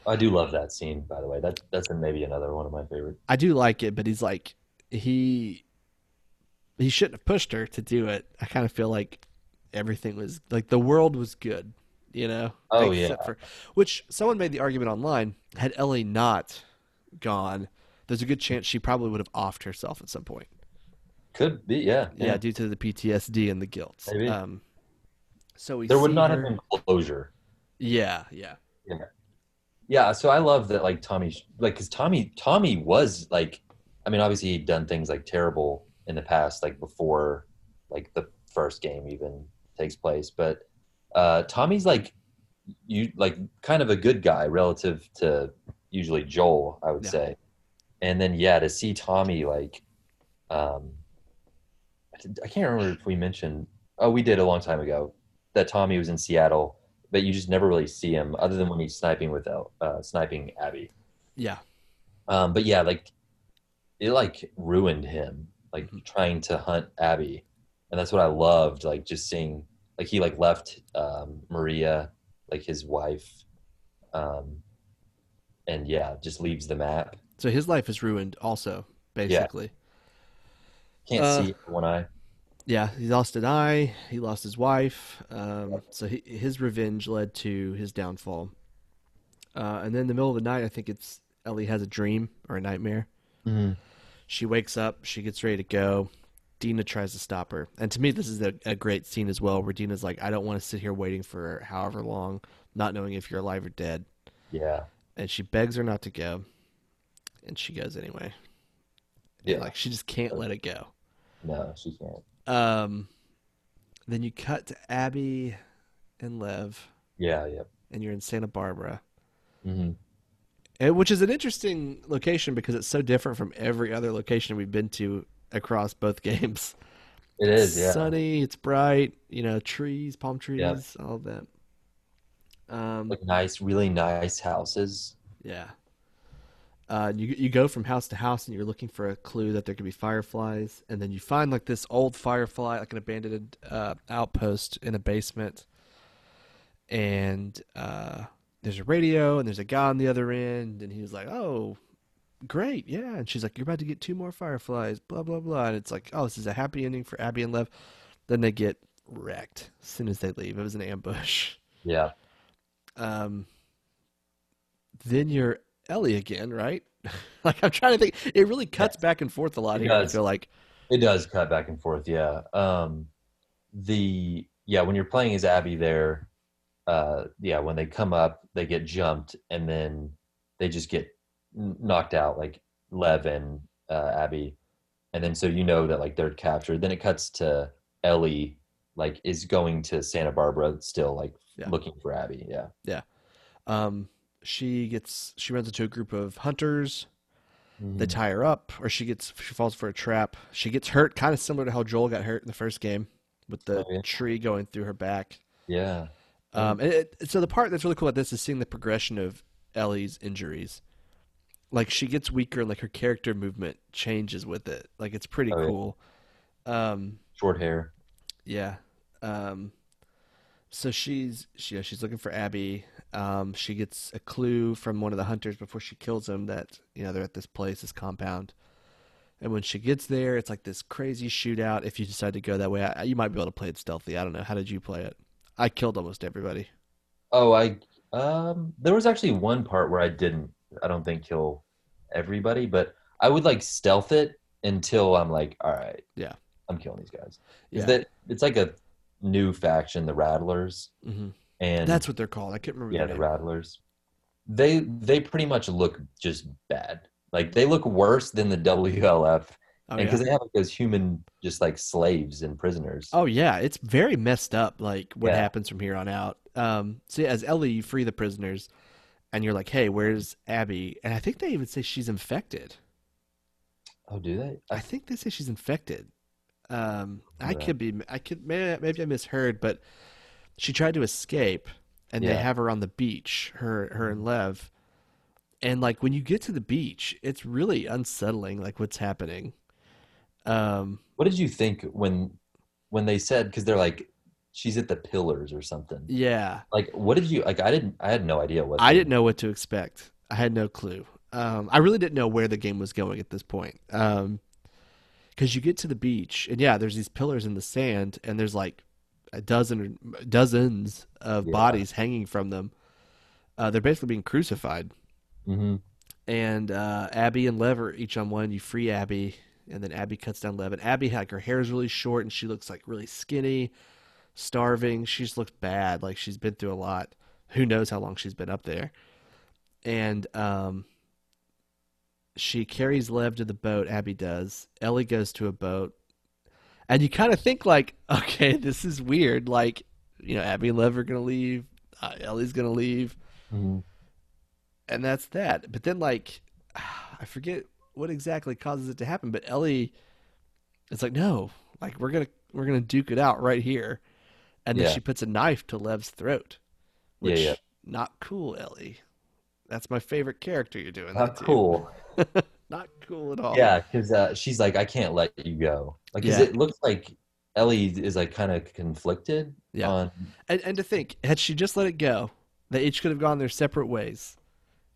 I do love that scene, by the way. That that's maybe another one of my favorite. I do like it, but he's like he he shouldn't have pushed her to do it. I kind of feel like everything was like the world was good, you know. Oh, Except yeah. For, which someone made the argument online. Had Ellie not gone, there's a good chance she probably would have offed herself at some point. Could be, yeah. Yeah, due to the PTSD and the guilt. Maybe. Um, so we There would not her- have been closure. Yeah, yeah. Yeah. Yeah, so I love that like Tommy like cuz Tommy Tommy was like I mean obviously he'd done things like terrible in the past like before like the first game even takes place, but uh Tommy's like you like kind of a good guy relative to usually Joel, I would yeah. say. And then yeah, to see Tommy like um I can't remember if we mentioned oh we did a long time ago that Tommy was in Seattle but you just never really see him other than when he's sniping with uh, sniping Abby. Yeah. Um, but yeah, like it like ruined him, like mm-hmm. trying to hunt Abby, and that's what I loved, like just seeing like he like left um, Maria, like his wife, um, and yeah, just leaves the map. So his life is ruined, also basically. Yeah. Can't uh, see one eye yeah, he lost an eye. He lost his wife. Um, so he, his revenge led to his downfall. Uh, and then in the middle of the night, I think it's Ellie has a dream or a nightmare. Mm-hmm. She wakes up. She gets ready to go. Dina tries to stop her. And to me, this is a, a great scene as well, where Dina's like, "I don't want to sit here waiting for however long, not knowing if you're alive or dead." Yeah. And she begs her not to go, and she goes anyway. Yeah. like she just can't let it go. No, she can't. Um, then you cut to Abby and Lev. Yeah, yeah. And you're in Santa Barbara. Mm-hmm. And, which is an interesting location because it's so different from every other location we've been to across both *laughs* games. It is, yeah. Sunny, it's bright, you know, trees, palm trees, yeah. all of that. Um, like nice, really nice houses. Yeah. Uh, you you go from house to house and you're looking for a clue that there could be fireflies, and then you find like this old firefly, like an abandoned uh, outpost in a basement, and uh, there's a radio and there's a guy on the other end, and he's like, "Oh, great, yeah," and she's like, "You're about to get two more fireflies," blah blah blah, and it's like, "Oh, this is a happy ending for Abby and Lev." Then they get wrecked as soon as they leave. It was an ambush. Yeah. Um. Then you're Ellie again, right? *laughs* like I'm trying to think. It really cuts back and forth a lot it here. Does. I feel like it does cut back and forth. Yeah. Um, the yeah when you're playing as Abby there, uh, yeah when they come up they get jumped and then they just get knocked out like Lev and uh, Abby, and then so you know that like they're captured. Then it cuts to Ellie like is going to Santa Barbara still like yeah. looking for Abby. Yeah. Yeah. Um, she gets she runs into a group of hunters. Mm-hmm. They tie her up, or she gets she falls for a trap. She gets hurt, kind of similar to how Joel got hurt in the first game, with the oh, yeah. tree going through her back. Yeah. Um, and it, so the part that's really cool about this is seeing the progression of Ellie's injuries. Like she gets weaker, and like her character movement changes with it. Like it's pretty oh, cool. Yeah. Um, Short hair. Yeah. Um, so she's she, she's looking for Abby. Um, she gets a clue from one of the hunters before she kills him that you know they're at this place, this compound. And when she gets there, it's like this crazy shootout. If you decide to go that way, I, you might be able to play it stealthy. I don't know. How did you play it? I killed almost everybody. Oh, I um, there was actually one part where I didn't. I don't think kill everybody, but I would like stealth it until I'm like, all right, yeah, I'm killing these guys. Yeah. that it's like a new faction, the Rattlers. Mm-hmm and that's what they're called. I can't remember. Yeah, the Rattlers. They they pretty much look just bad. Like they look worse than the WLF, oh, because yeah. they have like those human, just like slaves and prisoners. Oh yeah, it's very messed up. Like what yeah. happens from here on out. Um, so as Ellie, you free the prisoners, and you're like, "Hey, where's Abby?" And I think they even say she's infected. Oh, do they? I think they say she's infected. Um, I could be, I could, maybe, maybe I misheard, but she tried to escape and yeah. they have her on the beach her her and lev. And like when you get to the beach it's really unsettling like what's happening. Um what did you think when when they said because they're like she's at the pillars or something. Yeah. Like what did you like i didn't i had no idea what i didn't know what to expect. I had no clue. Um i really didn't know where the game was going at this point. Um because you get to the beach and yeah there's these pillars in the sand and there's like a dozen dozens of yeah. bodies hanging from them. Uh, they're basically being crucified. Mm-hmm. And uh, Abby and Lev are each on one. You free Abby, and then Abby cuts down Lev. And Abby, like her hair is really short, and she looks like really skinny, starving. She just looks bad, like she's been through a lot. Who knows how long she's been up there? and um, she carries Lev to the boat. Abby does. Ellie goes to a boat, and you kind of think like, *laughs* okay, this is weird. Like, you know, Abby and Lev are gonna leave. Uh, Ellie's gonna leave, Mm-hmm. and that's that. But then, like, *sighs* I forget what exactly causes it to happen. But Ellie, it's like, no, like we're gonna we're gonna duke it out right here, and then Yeah. she puts a knife to Lev's throat. Yeah, Which, yeah. Not cool, Ellie. That's my favorite character you're doing. Not cool. *laughs* Not cool at all. Yeah, because uh, she's like, I can't let you go. Like, Yeah. it looks like Ellie is like kind of conflicted Yeah. on. And, and to think, had she just let it go, they each could have gone their separate ways,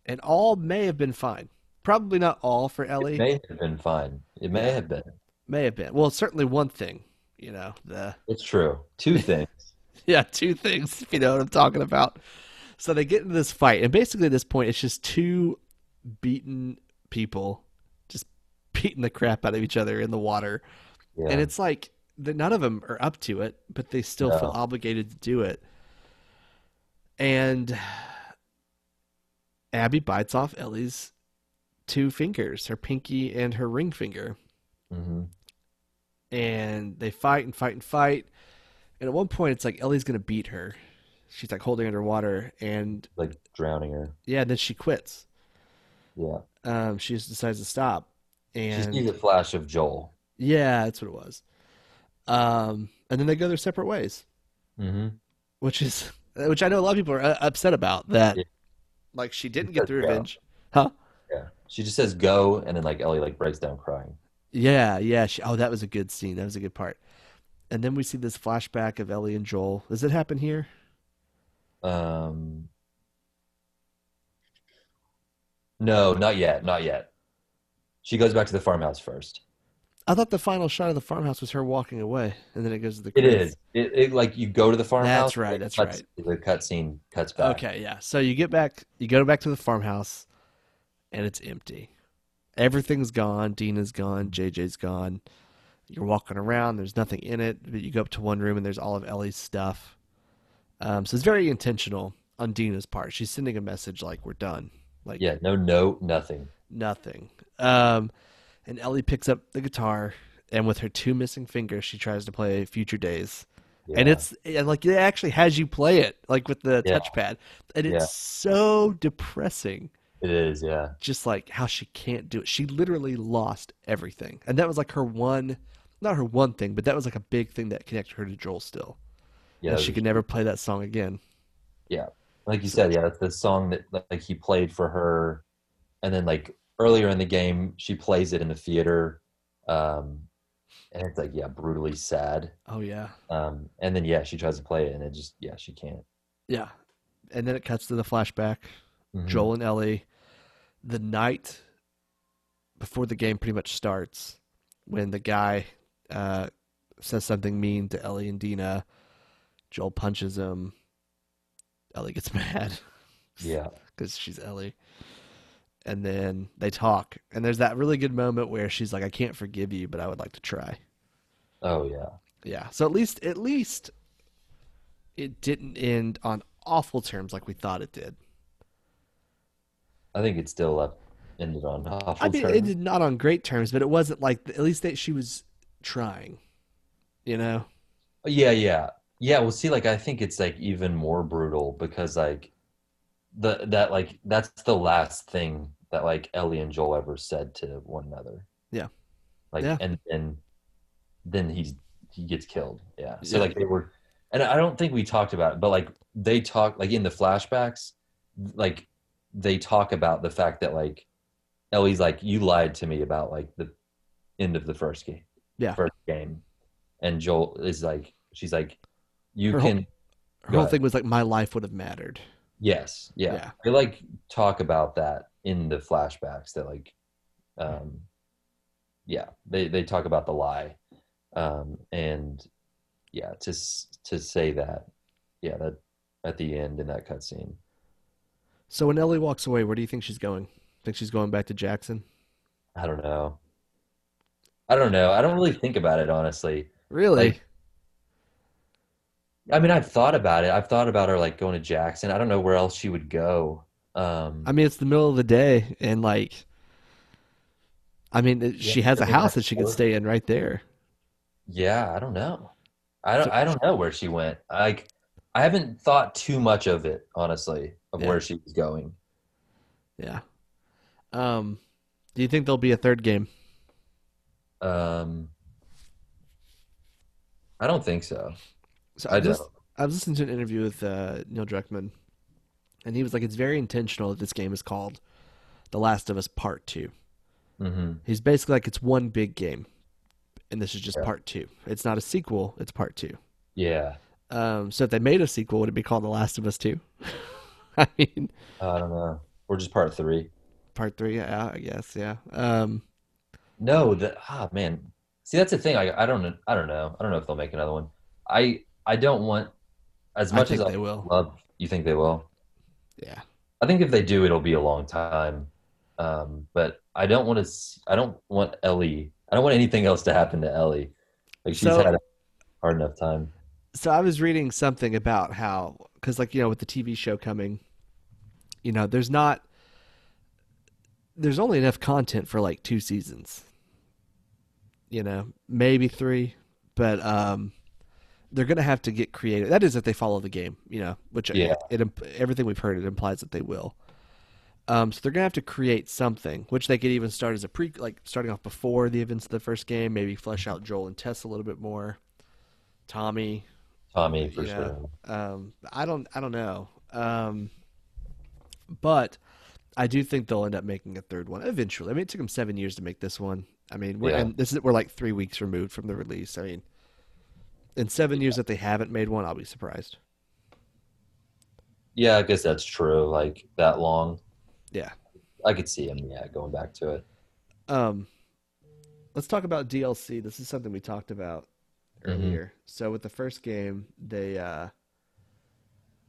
and all may have been fine. Probably not all for Ellie. It may have been fine. It may have been. May have been. Well, certainly one thing. You know the It's true. Two *laughs* things. yeah two things. *laughs* If you know what I'm talking about. So they get into this fight, and basically at this point, it's just two beaten people beating the crap out of each other in the water. Yeah. And it's like that none of them are up to it, but they still feel obligated to do it. And Abby bites off Ellie's two fingers, her pinky and her ring finger. hmm And they fight and fight and fight. And at one point, it's like Ellie's going to beat her. She's like holding underwater. And like drowning her. yeah, and then she quits. Yeah. Um, she just decides to stop. She And sees a flash of Joel. yeah, that's what it was. Um, and then they go their separate ways. Mm-hmm. which is which I know a lot of people are uh, upset about that. Yeah. Like she didn't get the revenge, huh? Yeah. She just says go, and then like Ellie like breaks down crying. Yeah, yeah. She, oh, that was a good scene. That was a good part. And then we see this flashback of Ellie and Joel. Does it happen here? Um. No, not yet. Not yet. She goes back to the farmhouse first. I thought the final shot of the farmhouse was her walking away, and then it goes to the It credits. is. It, it like you go to the farmhouse. That's right, that's cuts- The cutscene cuts back. Okay, yeah. So you get back, you go back to the farmhouse, and it's empty. Everything's gone. Dina's gone. JJ's gone. You're walking around. There's nothing in it. But you go up to one room, and there's all of Ellie's stuff. Um, so it's very intentional on Dina's part. She's sending a message like we're done, like Yeah. No note. Nothing. Nothing. Um, and Ellie picks up the guitar, and with her two missing fingers, she tries to play "Future Days." and it's and like it actually has you play it like with the Yeah. touchpad and it's Yeah. so depressing It is. Yeah. just like how she can't do it she literally lost everything and that was like her one not her one thing but that was like a big thing that connected her to joel still Yeah. she could never play that song again Yeah, like you said, yeah, that's the song that like he played for her, and then like earlier in the game, she plays it in the theater, um, and it's like yeah, brutally sad. oh yeah. Um, and then yeah, she tries to play it, and it just yeah, she can't. yeah. And then it cuts to the flashback. Mhm. joel and ellie the night before the game pretty much starts when the guy uh, says something mean to ellie and dina joel punches him. Ellie gets *laughs* mad. Yeah, *laughs* because she's ellie and then they talk and there's that really good moment where she's like i can't forgive you but i would like to try oh yeah, yeah so at least at least it didn't end on awful terms like we thought it did I think it still up ended on awful I mean, terms. it did not on great terms, but it wasn't like at least that she was trying. You know? Yeah, yeah, yeah. Well, see, like I think it's like even more brutal because like the that like that's the last thing that like Ellie and Joel ever said to one another. Yeah. Like Yeah. and then then he's he gets killed. Yeah. So Yeah. like they were, and I don't think we talked about it, but like they talk like in the flashbacks, like they talk about the fact that like Ellie's like you lied to me about like the end of the first game. Yeah. First game, and Joel is like she's like you Her whole- can Her whole ahead. thing was like my life would have mattered. yes yeah. Yeah. they like talk about that in the flashbacks that like um yeah they they talk about the lie um and yeah to to say that yeah that at the end in that cutscene So when Ellie walks away, where do you think she's going? Think she's going back to Jackson? i don't know i don't know i don't really think about it honestly Really? Like- I mean, I've thought about it. I've thought about her like going to Jackson. I don't know where else she would go. Um, I mean, it's the middle of the day, and like, I mean, Yeah, she has a house that she could stay in right there. yeah, I don't know. I don't. I don't know where she went. Like, I haven't thought too much of it, honestly, of Yeah. where she was going. Yeah. Um, do you think there'll be a third game? Um, I don't think so. So I I just. I was listening to an interview with uh, Neil Druckmann, and he was like, "It's very intentional that this game is called The Last of Us Part 2. hmm He's basically like, "It's one big game, and this is just Yeah. Part Two. It's not a sequel; it's Part Two. Yeah. Um, so if they made a sequel, would it be called The Last of Us Two? *laughs* I mean, I don't know. Or just part three. Part Three, yeah, I guess, yeah. Um, No, the ah man. See, that's the thing. I I don't I don't know. I don't know if they'll make another one. I I don't want as much as I they will. love. You think they will? Yeah, I think if they do, it'll be a long time. Um, but I don't want to. I don't want Ellie. I don't want anything else to happen to Ellie. Like she's So- had a hard enough time. so I was reading something about how, because like you know, with the TV show coming, you know, there's not, there's only enough content for like two seasons. You know, maybe three, but um, they're gonna have to get creative. That is if they follow the game, you know, which Yeah. it, imp- everything we've heard it implies that they will. Um, so they're gonna have to create something, which they could even start as a pre, like starting off before the events of the first game. Maybe flesh out Joel and Tess a little bit more. Tommy, Tommy for Yeah. sure. um, I don't, I don't know. Um, but I do think they'll end up making a third one eventually. I mean, it took them seven years to make this one. I mean, we're, Yeah. and this is we're like three weeks removed from the release. I mean, in seven years that they haven't made one, I'll be surprised. Yeah, I guess that's true. Like that long. Yeah. I could see him. Yeah, going back to it. Um, let's talk about DLC. This is something we talked about Mhm. earlier. So with the first game, they uh,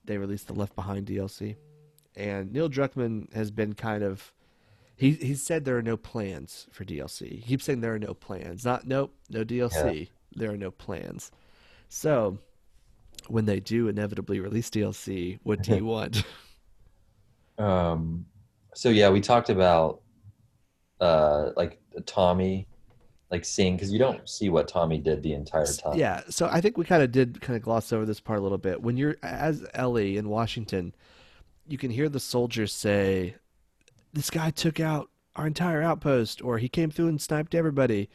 they released the Left Behind DLC, and Neil Druckmann has been kind of he he said there are no plans for DLC. He keeps saying there are no plans. Not nope, no DLC. There are no plans. So when they do inevitably release DLC, what do you *laughs* want? Um, so yeah, we talked about uh like Tommy, like seeing because you don't see what Tommy did the entire time. Yeah, so I think we kind of did kind of gloss over this part a little bit. When you're as Ellie in Washington, you can hear the soldiers say, "This guy took out our entire outpost," or "He came through and sniped everybody."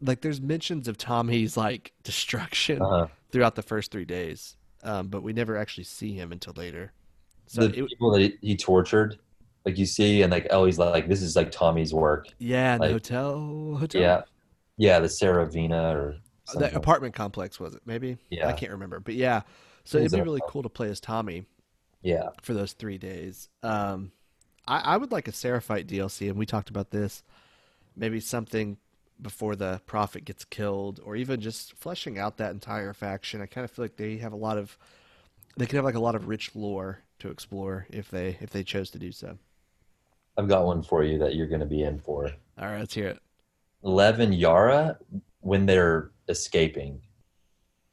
Like there's mentions of Tommy's like destruction Uh-huh. Throughout the first three days, um, but we never actually see him until later. So the it, people that he- tortured, like you see, and like Ellie's like, this is like Tommy's work. yeah, in the hotel, hotel, Yeah, yeah, the Saravina or the something. apartment complex was it? Maybe Yeah, I can't remember, but yeah. So It it'd be really cool to play as Tommy. yeah, for those three days. Um, I, I would like a Seraphite DLC, and we talked about this. Maybe something before the prophet gets killed, or even just fleshing out that entire faction. I kind of feel like they have a lot of, they could have like a lot of rich lore to explore if they if they chose to do so. I've got one for you that you're going to be in for. All right, let's hear it. Lev and Yara when they're escaping.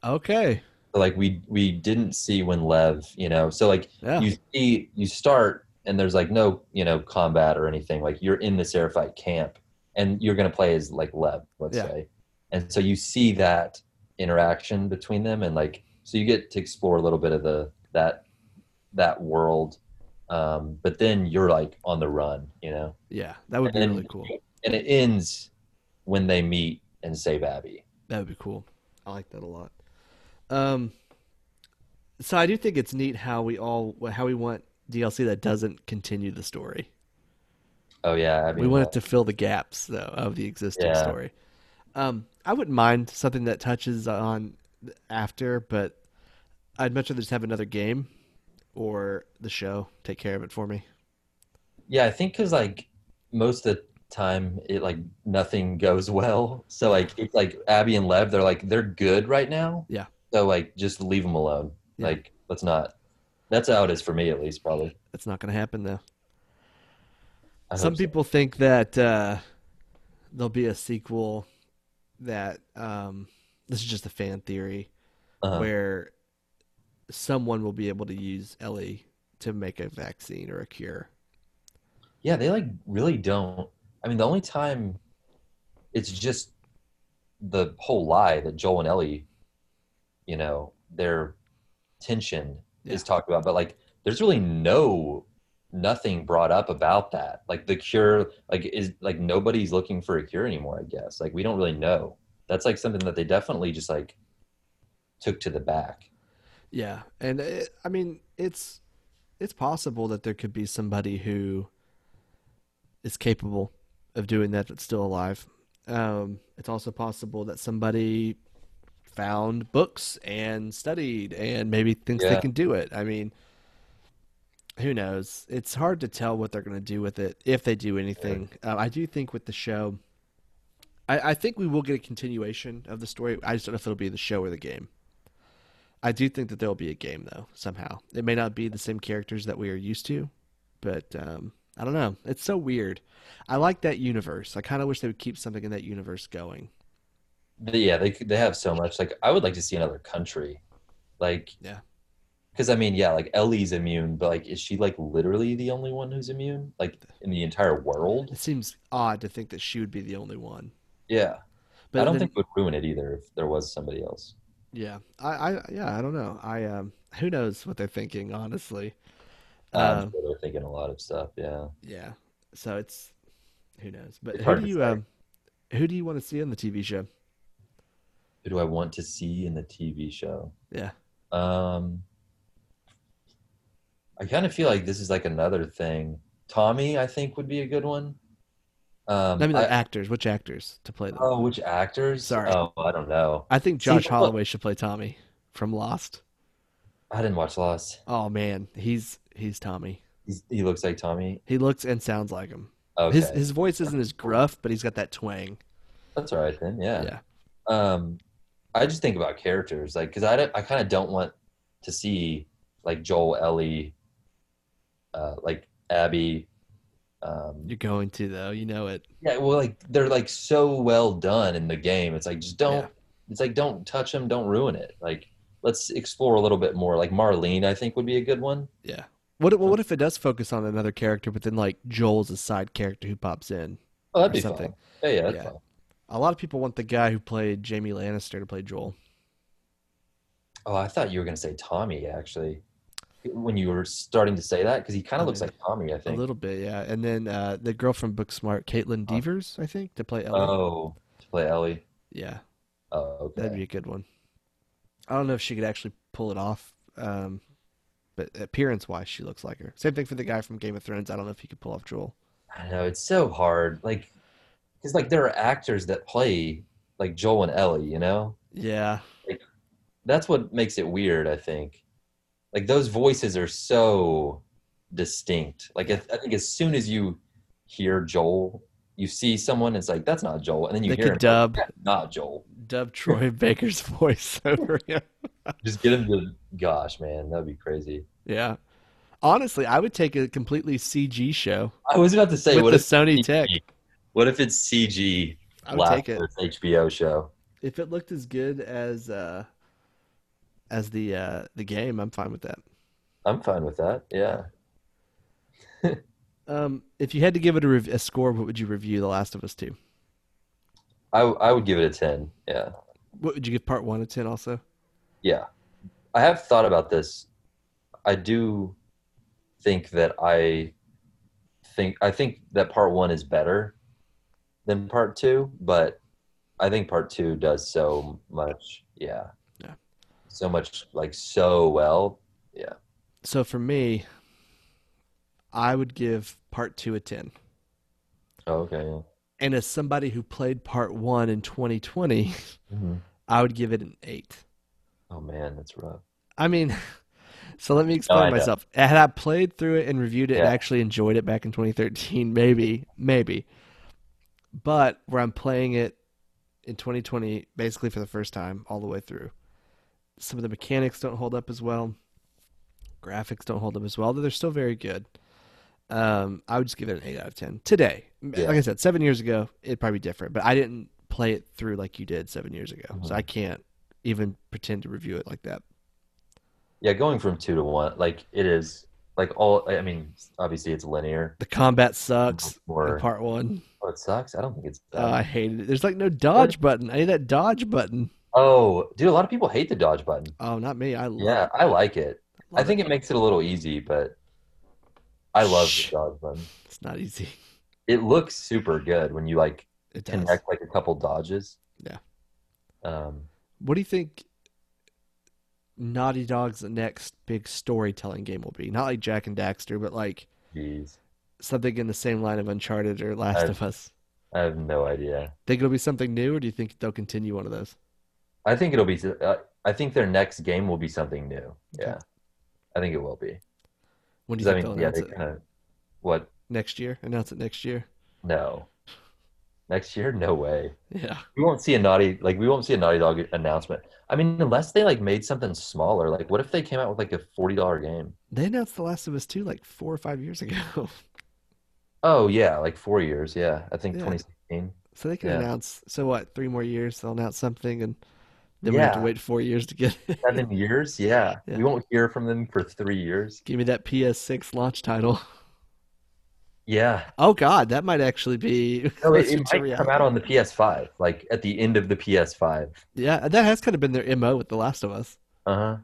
Okay, So, like we we didn't see when Lev, you know. So like yeah, you see you start and there's like no you know combat or anything. Like you're in the Seraphite camp and you're going to play as like Lev, let's Yeah. say. And so you see that interaction between them and like so you get to explore a little bit of the that that world um but then you're like on the run you know yeah, that would be then- really cool. and it ends when they meet and save abby That would be cool. I like that a lot. Um, so I do think it's neat how we all how we want DLC that doesn't continue the story. Oh yeah abby we wanted it to fill the gaps though of the existing Yeah. story. Um, I wouldn't mind something that touches on after, but I'd much rather just have another game or the show take care of it for me. yeah i think because like most of the time it like nothing *laughs* goes well so like it's like abby and lev they're like they're good right now Yeah. so like just leave them alone Yeah. like let's not that's how it is for me at least probably That's not going to happen though. Some so. people think that uh, there'll be a sequel that um, this is just a fan theory Uh-huh. where someone will be able to use Ellie to make a vaccine or a cure. Yeah, they like really don't. I mean, the only time it's just the whole lie that Joel and Ellie, you know, their tension yeah. is talked about, but like there's really no nothing brought up about that. Like the cure, like is like nobody's looking for a cure anymore. I guess like we don't really know. That's like something that they definitely just like took to the back. Yeah, and it, I mean it's it's possible that there could be somebody who is capable of doing that that's still alive. Um, it's also possible that somebody found books and studied and maybe thinks yeah. they can do it. I mean, who knows? It's hard to tell what they're going to do with it if they do anything. Uh, I do think with the show, I, I, think we will get a continuation of the story. I just don't know if it'll be the show or the game. I do think that there will be a game though somehow. It may not be the same characters that we are used to, but um, I don't know. It's so weird. I like that universe. I kind of wish they would keep something in that universe going. But yeah, they they have so much. Like I would like to see another country, like yeah, because I mean yeah, like Ellie's immune, but like is she like literally the only one who's immune, like in the entire world? It seems odd to think that she would be the only one. Yeah, but I don't then, think it would ruin it either if there was somebody else. Yeah, I, I yeah, I don't know. I um, who knows what they're thinking, honestly. Um, sure they're thinking a lot of stuff. Yeah. Yeah. So it's who knows, but it's who do you um, who do you want to see in the TV show? Who do I want to see in the TV show? Yeah. Um, I kind of feel like this is like another thing. Tommy, I think, would be a good one. Um, I mean, the actors. Which actors to play them? Oh, which actors? Sorry. Oh, I don't know. I think Josh See, Holloway should play Tommy from Lost. I didn't watch Lost. Oh man, he's he's Tommy. He's, he looks like Tommy. He looks and sounds like him. Okay. His his voice isn't as gruff, but he's got that twang. That's all right then. Yeah. Yeah. Um, I just think about characters, like, because I I kind of don't want to see like Joel, Ellie, uh, like Abby. Um, You're going to though, you know it. Yeah, well, like they're like so well done in the game. It's like just don't. Yeah. It's like don't touch them, don't ruin it. Like let's explore a little bit more. Like Marlene, I think would be a good one. Yeah. What what if it does focus on another character, but then like Joel's a side character who pops in? Oh, that'd be something. Fun. Yeah, yeah, yeah. Fun. A lot of people want the guy who played Jaime Lannister to play Joel. Oh, I thought you were going to say Tommy actually. When you were starting to say that, because he kind of looks like Tommy, I think. A little bit, yeah. And then uh, the girl from Booksmart, Kaitlyn Devers, I think, to play Ellie. Oh, to play Ellie. Yeah. Oh, okay. That'd be a good one. I don't know if she could actually pull it off, um, but appearance wise, she looks like her. Same thing for the guy from Game of Thrones. I don't know if he could pull off Joel. I know it's so hard, like because like there are actors that play like Joel and Ellie, you know. Yeah. Like, that's what makes it weird. I think, like those voices are so distinct. Like I think as soon as you hear Joel, you see someone, it's like that's not Joel, and then you they hear could dub like, not Joel dub Troy *laughs* Baker's voice *laughs* over him. Just get him to, gosh, man, that'd be crazy. Yeah. Honestly, I would take a completely CG show. I was about to say, what the Sony CG? tech? What if it's CG? I would take it. HBO show. If it looked as good as uh, as the uh, the game, I'm fine with that. I'm fine with that. Yeah. *laughs* um, if you had to give it a, rev- a score, what would you review The Last of Us? I I would give it a ten. Yeah. What would you give part one a ten? Also. Yeah, I have thought about this. I do think that I think I think that part one is better than part two, but I think part two does so much. Yeah. So much like so well. Yeah. So for me, I would give part two a ten. Oh, okay. And as somebody who played part one in 2020, mm-hmm. I would give it an eight. Oh man, that's rough. I mean, *laughs* so let me explain no, myself. Had I played through it and reviewed it yeah. and actually enjoyed it back in 2013, maybe, maybe. But where I'm playing it in 2020, basically for the first time, all the way through, some of the mechanics don't hold up as well. Graphics don't hold up as well, though they're still very good. Um, I would just give it an eight out of ten today. Yeah. Like I said, seven years ago it'd probably be different, but I didn't play it through like you did seven years ago, mm-hmm. so I can't even pretend to review it like that. Yeah, going from two to one, like it is like all. I mean, obviously it's linear. The combat sucks. Or part one. Oh, it sucks. I don't think it's. Oh, I hated it. There's like no dodge button. I need that dodge button. Oh, dude, a lot of people hate the dodge button. Oh, not me. I yeah, it. I like it. Love I think it. it makes it a little easy, but I love the dodge button. It's not easy. It looks super good when you like It does. connect like a couple dodges. Yeah. Um, What do you think Naughty Dog's next big storytelling game will be? Not like Jak and Daxter, but like geez, something in the same line of Uncharted or Last I've- of Us. I have no idea. Think it'll be something new, or do you think they'll continue one of those? I think it'll be. Uh, I think their next game will be something new. Okay. Yeah, I think it will be. When do you I mean, they'll yeah, announce they it? kind of. What? Next year? Announce it next year? No. Next year? No way. Yeah. We won't see a naughty like we won't see a Naughty Dog announcement. I mean, unless they like made something smaller. Like, what if they came out with like a forty dollar game? They announced The Last of Us 2 like four or five years ago. *laughs* Oh yeah, like four years. Yeah, I think Yeah. 2016. So they can Yeah. announce. So what? Three more years, they'll announce something, and then we have to wait four years to get *laughs* it. Seven years. Yeah. Yeah. we won't hear from them for three years. Give me that PS6 launch title. *laughs* Yeah, Oh God, that might actually be *laughs* no, it, it might come out on the PS5, like at the end of the PS5. Yeah, that has kind of been their MO with The Last of Us. Uh huh.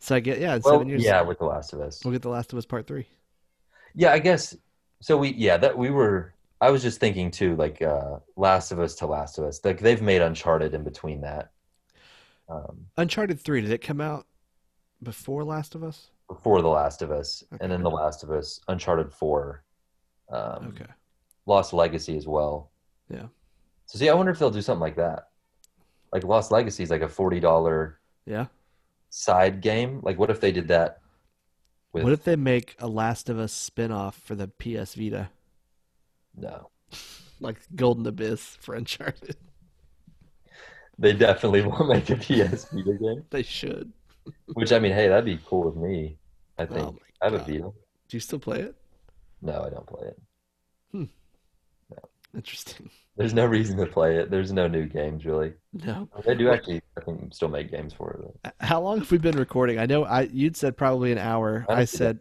So I get yeah, Well, seven years, yeah, with The Last of Us. we'll get The Last of Us Part Three. Yeah, I guess. So we, yeah, that we were. I was just thinking too, like uh Last of Us to Last of Us. Like they've made Uncharted in between that. Um, Uncharted Three, did it come out before Last of Us? before The Last of Us, Okay. and then The Last of Us, Uncharted Four, um, Okay. Lost Legacy as well. Yeah. So see, I wonder if they'll do something like that. Like Lost Legacy is like a forty dollar Yeah. side game. Like, what if they did that? With What if they make a Last of Us spin-off for the PS Vita, no? *laughs* like Golden Abyss for Uncharted? They definitely *laughs* will make a PS Vita game. They should. Which I mean, hey, that'd be cool with me. I think Oh I have a God. Vita. Do you still play it? No, I don't play it. Hmm. Interesting. There's no reason to play it. There's no new games really. No. They do actually, I think, still make games for it. though. How long have we been recording? I know I you'd said probably an hour. I Honestly, said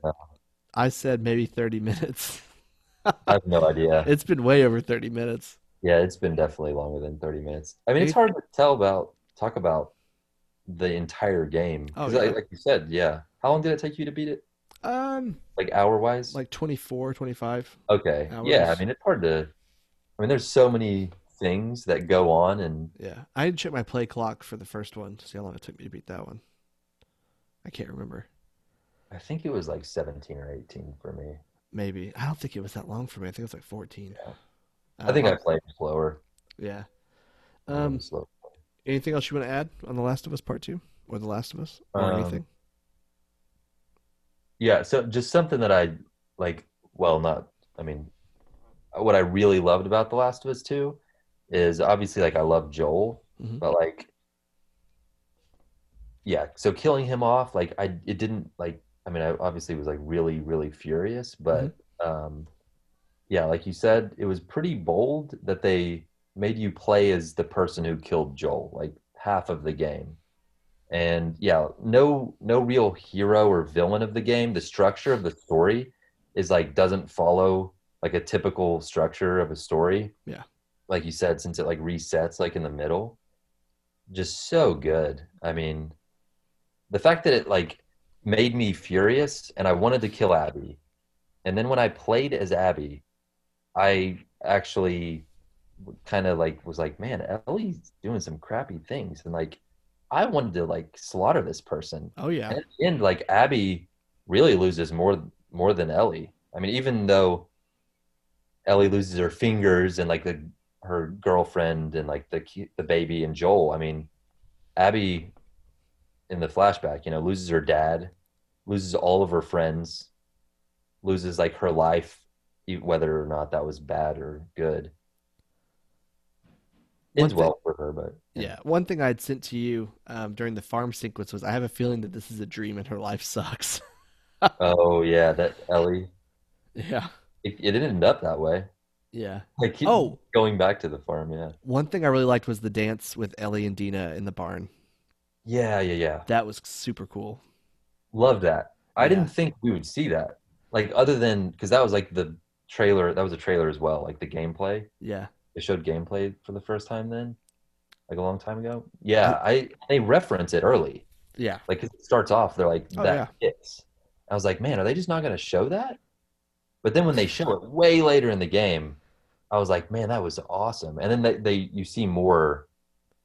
I said maybe 30 minutes. *laughs* I have no idea. It's been way over 30 minutes. Yeah, it's been definitely longer than 30 minutes. I mean, it's hard to tell about talk about the entire game. Oh, yeah. like, like you said, yeah. How long did it take you to beat it? Um Like hour wise? like 24, 25. okay. hours. Yeah, I mean, it's hard to. I mean, there's so many things that go on, and Yeah. I didn't check my play clock for the first one to see how long it took me to beat that one. I can't remember. I think it was like 17 or 18 for me. Maybe. I don't think it was that long for me. I think it was like 14. Yeah. I think I played slower. Yeah. Um, slow. anything else you want to add on The Last of Us Part 2 or The Last of Us or Um, anything? Yeah, so just something that I like. Well, not. I mean, what I really loved about The Last of Us 2 is obviously like I love Joel, Mhm. but like, yeah. So killing him off, like I, it didn't like. I mean, I obviously was like really, really furious, but um, yeah, like you said, it was pretty bold that they made you play as the person who killed Joel, like half of the game. And yeah, no no real hero or villain of the game. The structure of the story is like doesn't follow like a typical structure of a story. Yeah. Like you said, since it like resets like in the middle. Just so good. I mean, the fact that it like made me furious and I wanted to kill Abby. And then when I played as Abby, I actually kind of like was like, man, Ellie's doing some crappy things. And like, I wanted to like slaughter this person. Oh yeah. And like Abby really loses more more than Ellie. I mean, even though Ellie loses her fingers and like the her girlfriend and like the the baby and Joel, I mean, Abby in the flashback, you know, loses her dad, loses all of her friends, loses like her life, whether or not that was bad or good. Ends well for her, but Yeah, one thing I'd sent to you um, during the farm sequence was I have a feeling that this is a dream and her life sucks. *laughs* Oh yeah, that Ellie. yeah, It, it didn't end up that way. yeah. Like keep Oh. going back to the farm, yeah. One thing I really liked was the dance with Ellie and Dina in the barn. Yeah, yeah, yeah. That was super cool. Love that. I Yeah. didn't think we would see that. like other than because that was like the trailer. That was a trailer as well, like the gameplay. Yeah. They showed gameplay for the first time then, like a long time ago. Yeah, I they reference it early. Yeah. Like it starts off, they're like Oh, that yeah. hits. I was like, man, are they just not going to show that? But then when they show it way later in the game, I was like, man, that was awesome. And then they, they you see more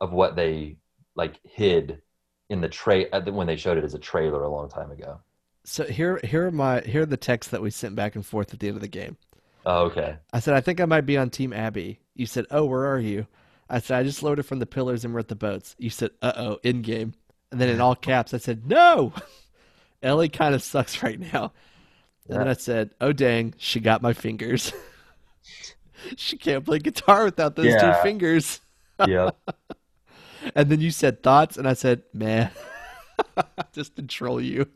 of what they like hid in the tray when they showed it as a trailer a long time ago. So here, here are my here are the texts that we sent back and forth at the end of the game. Oh, okay. I said I think I might be on Team Abby. You said, "Oh, where are you?" I said I just loaded from the pillars and we're at the boats. You said, "Uh oh, in game." And then in all caps, I said, "No, *laughs* Ellie kind of sucks right now." And then I said, "Oh dang, she got my fingers. *laughs* she can't play guitar without those two fingers." *laughs* Yeah. And then you said thoughts, and I said, "Man, just to troll you."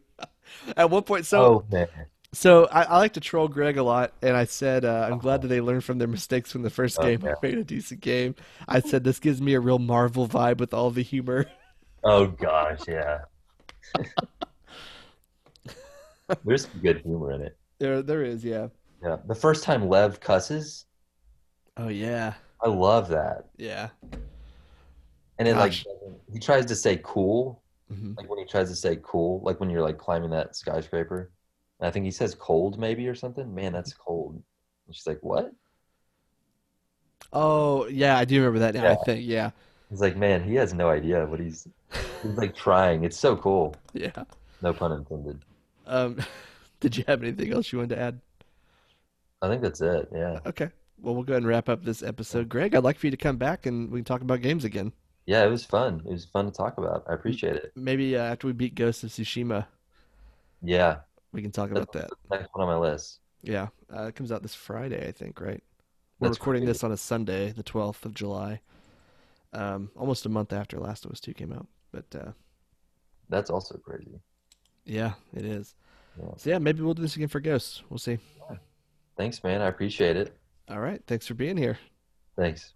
At one point, so oh man. So I, I like to troll Greg a lot, and I said uh, I'm glad that they learned from their mistakes from the first Oh, game *laughs* yeah. made a decent game. I said this gives me a real Marvel vibe with all the humor. Oh gosh, yeah. There's some good humor in it. There, there is, yeah. Yeah. The first time Lev cusses, Oh yeah, I love that. yeah. And it like he tries to say cool, hmm like when he tries to say cool, like when you're like climbing that skyscraper. And I think he says cold maybe or something. Man, that's cold. And she's like, What? Oh yeah, I do remember that now. I think, yeah, He's like, Man, he has no idea what he's he's like trying. It's so cool. *laughs* yeah. No pun intended. Um, *laughs* did you have anything else you wanted to add? I think that's it. Yeah. Okay, well we'll go ahead and wrap up this episode. Greg, I'd like for you to come back and we can talk about games again. Yeah, it was fun. It was fun to talk about. I appreciate it. Maybe uh, after we beat Ghost of Tsushima, Yeah. We can talk about that. Next one on my list. Yeah, uh, it comes out this Friday, I think, right? We're That's recording crazy. this on a Sunday, the 12th of July. Um, almost a month after Last of Us 2 came out. But uh, That's also crazy. yeah, it is. Yeah. So yeah, maybe we'll do this again for Ghosts. We'll see. Thanks, man. I appreciate it. All right, thanks for being here. Thanks.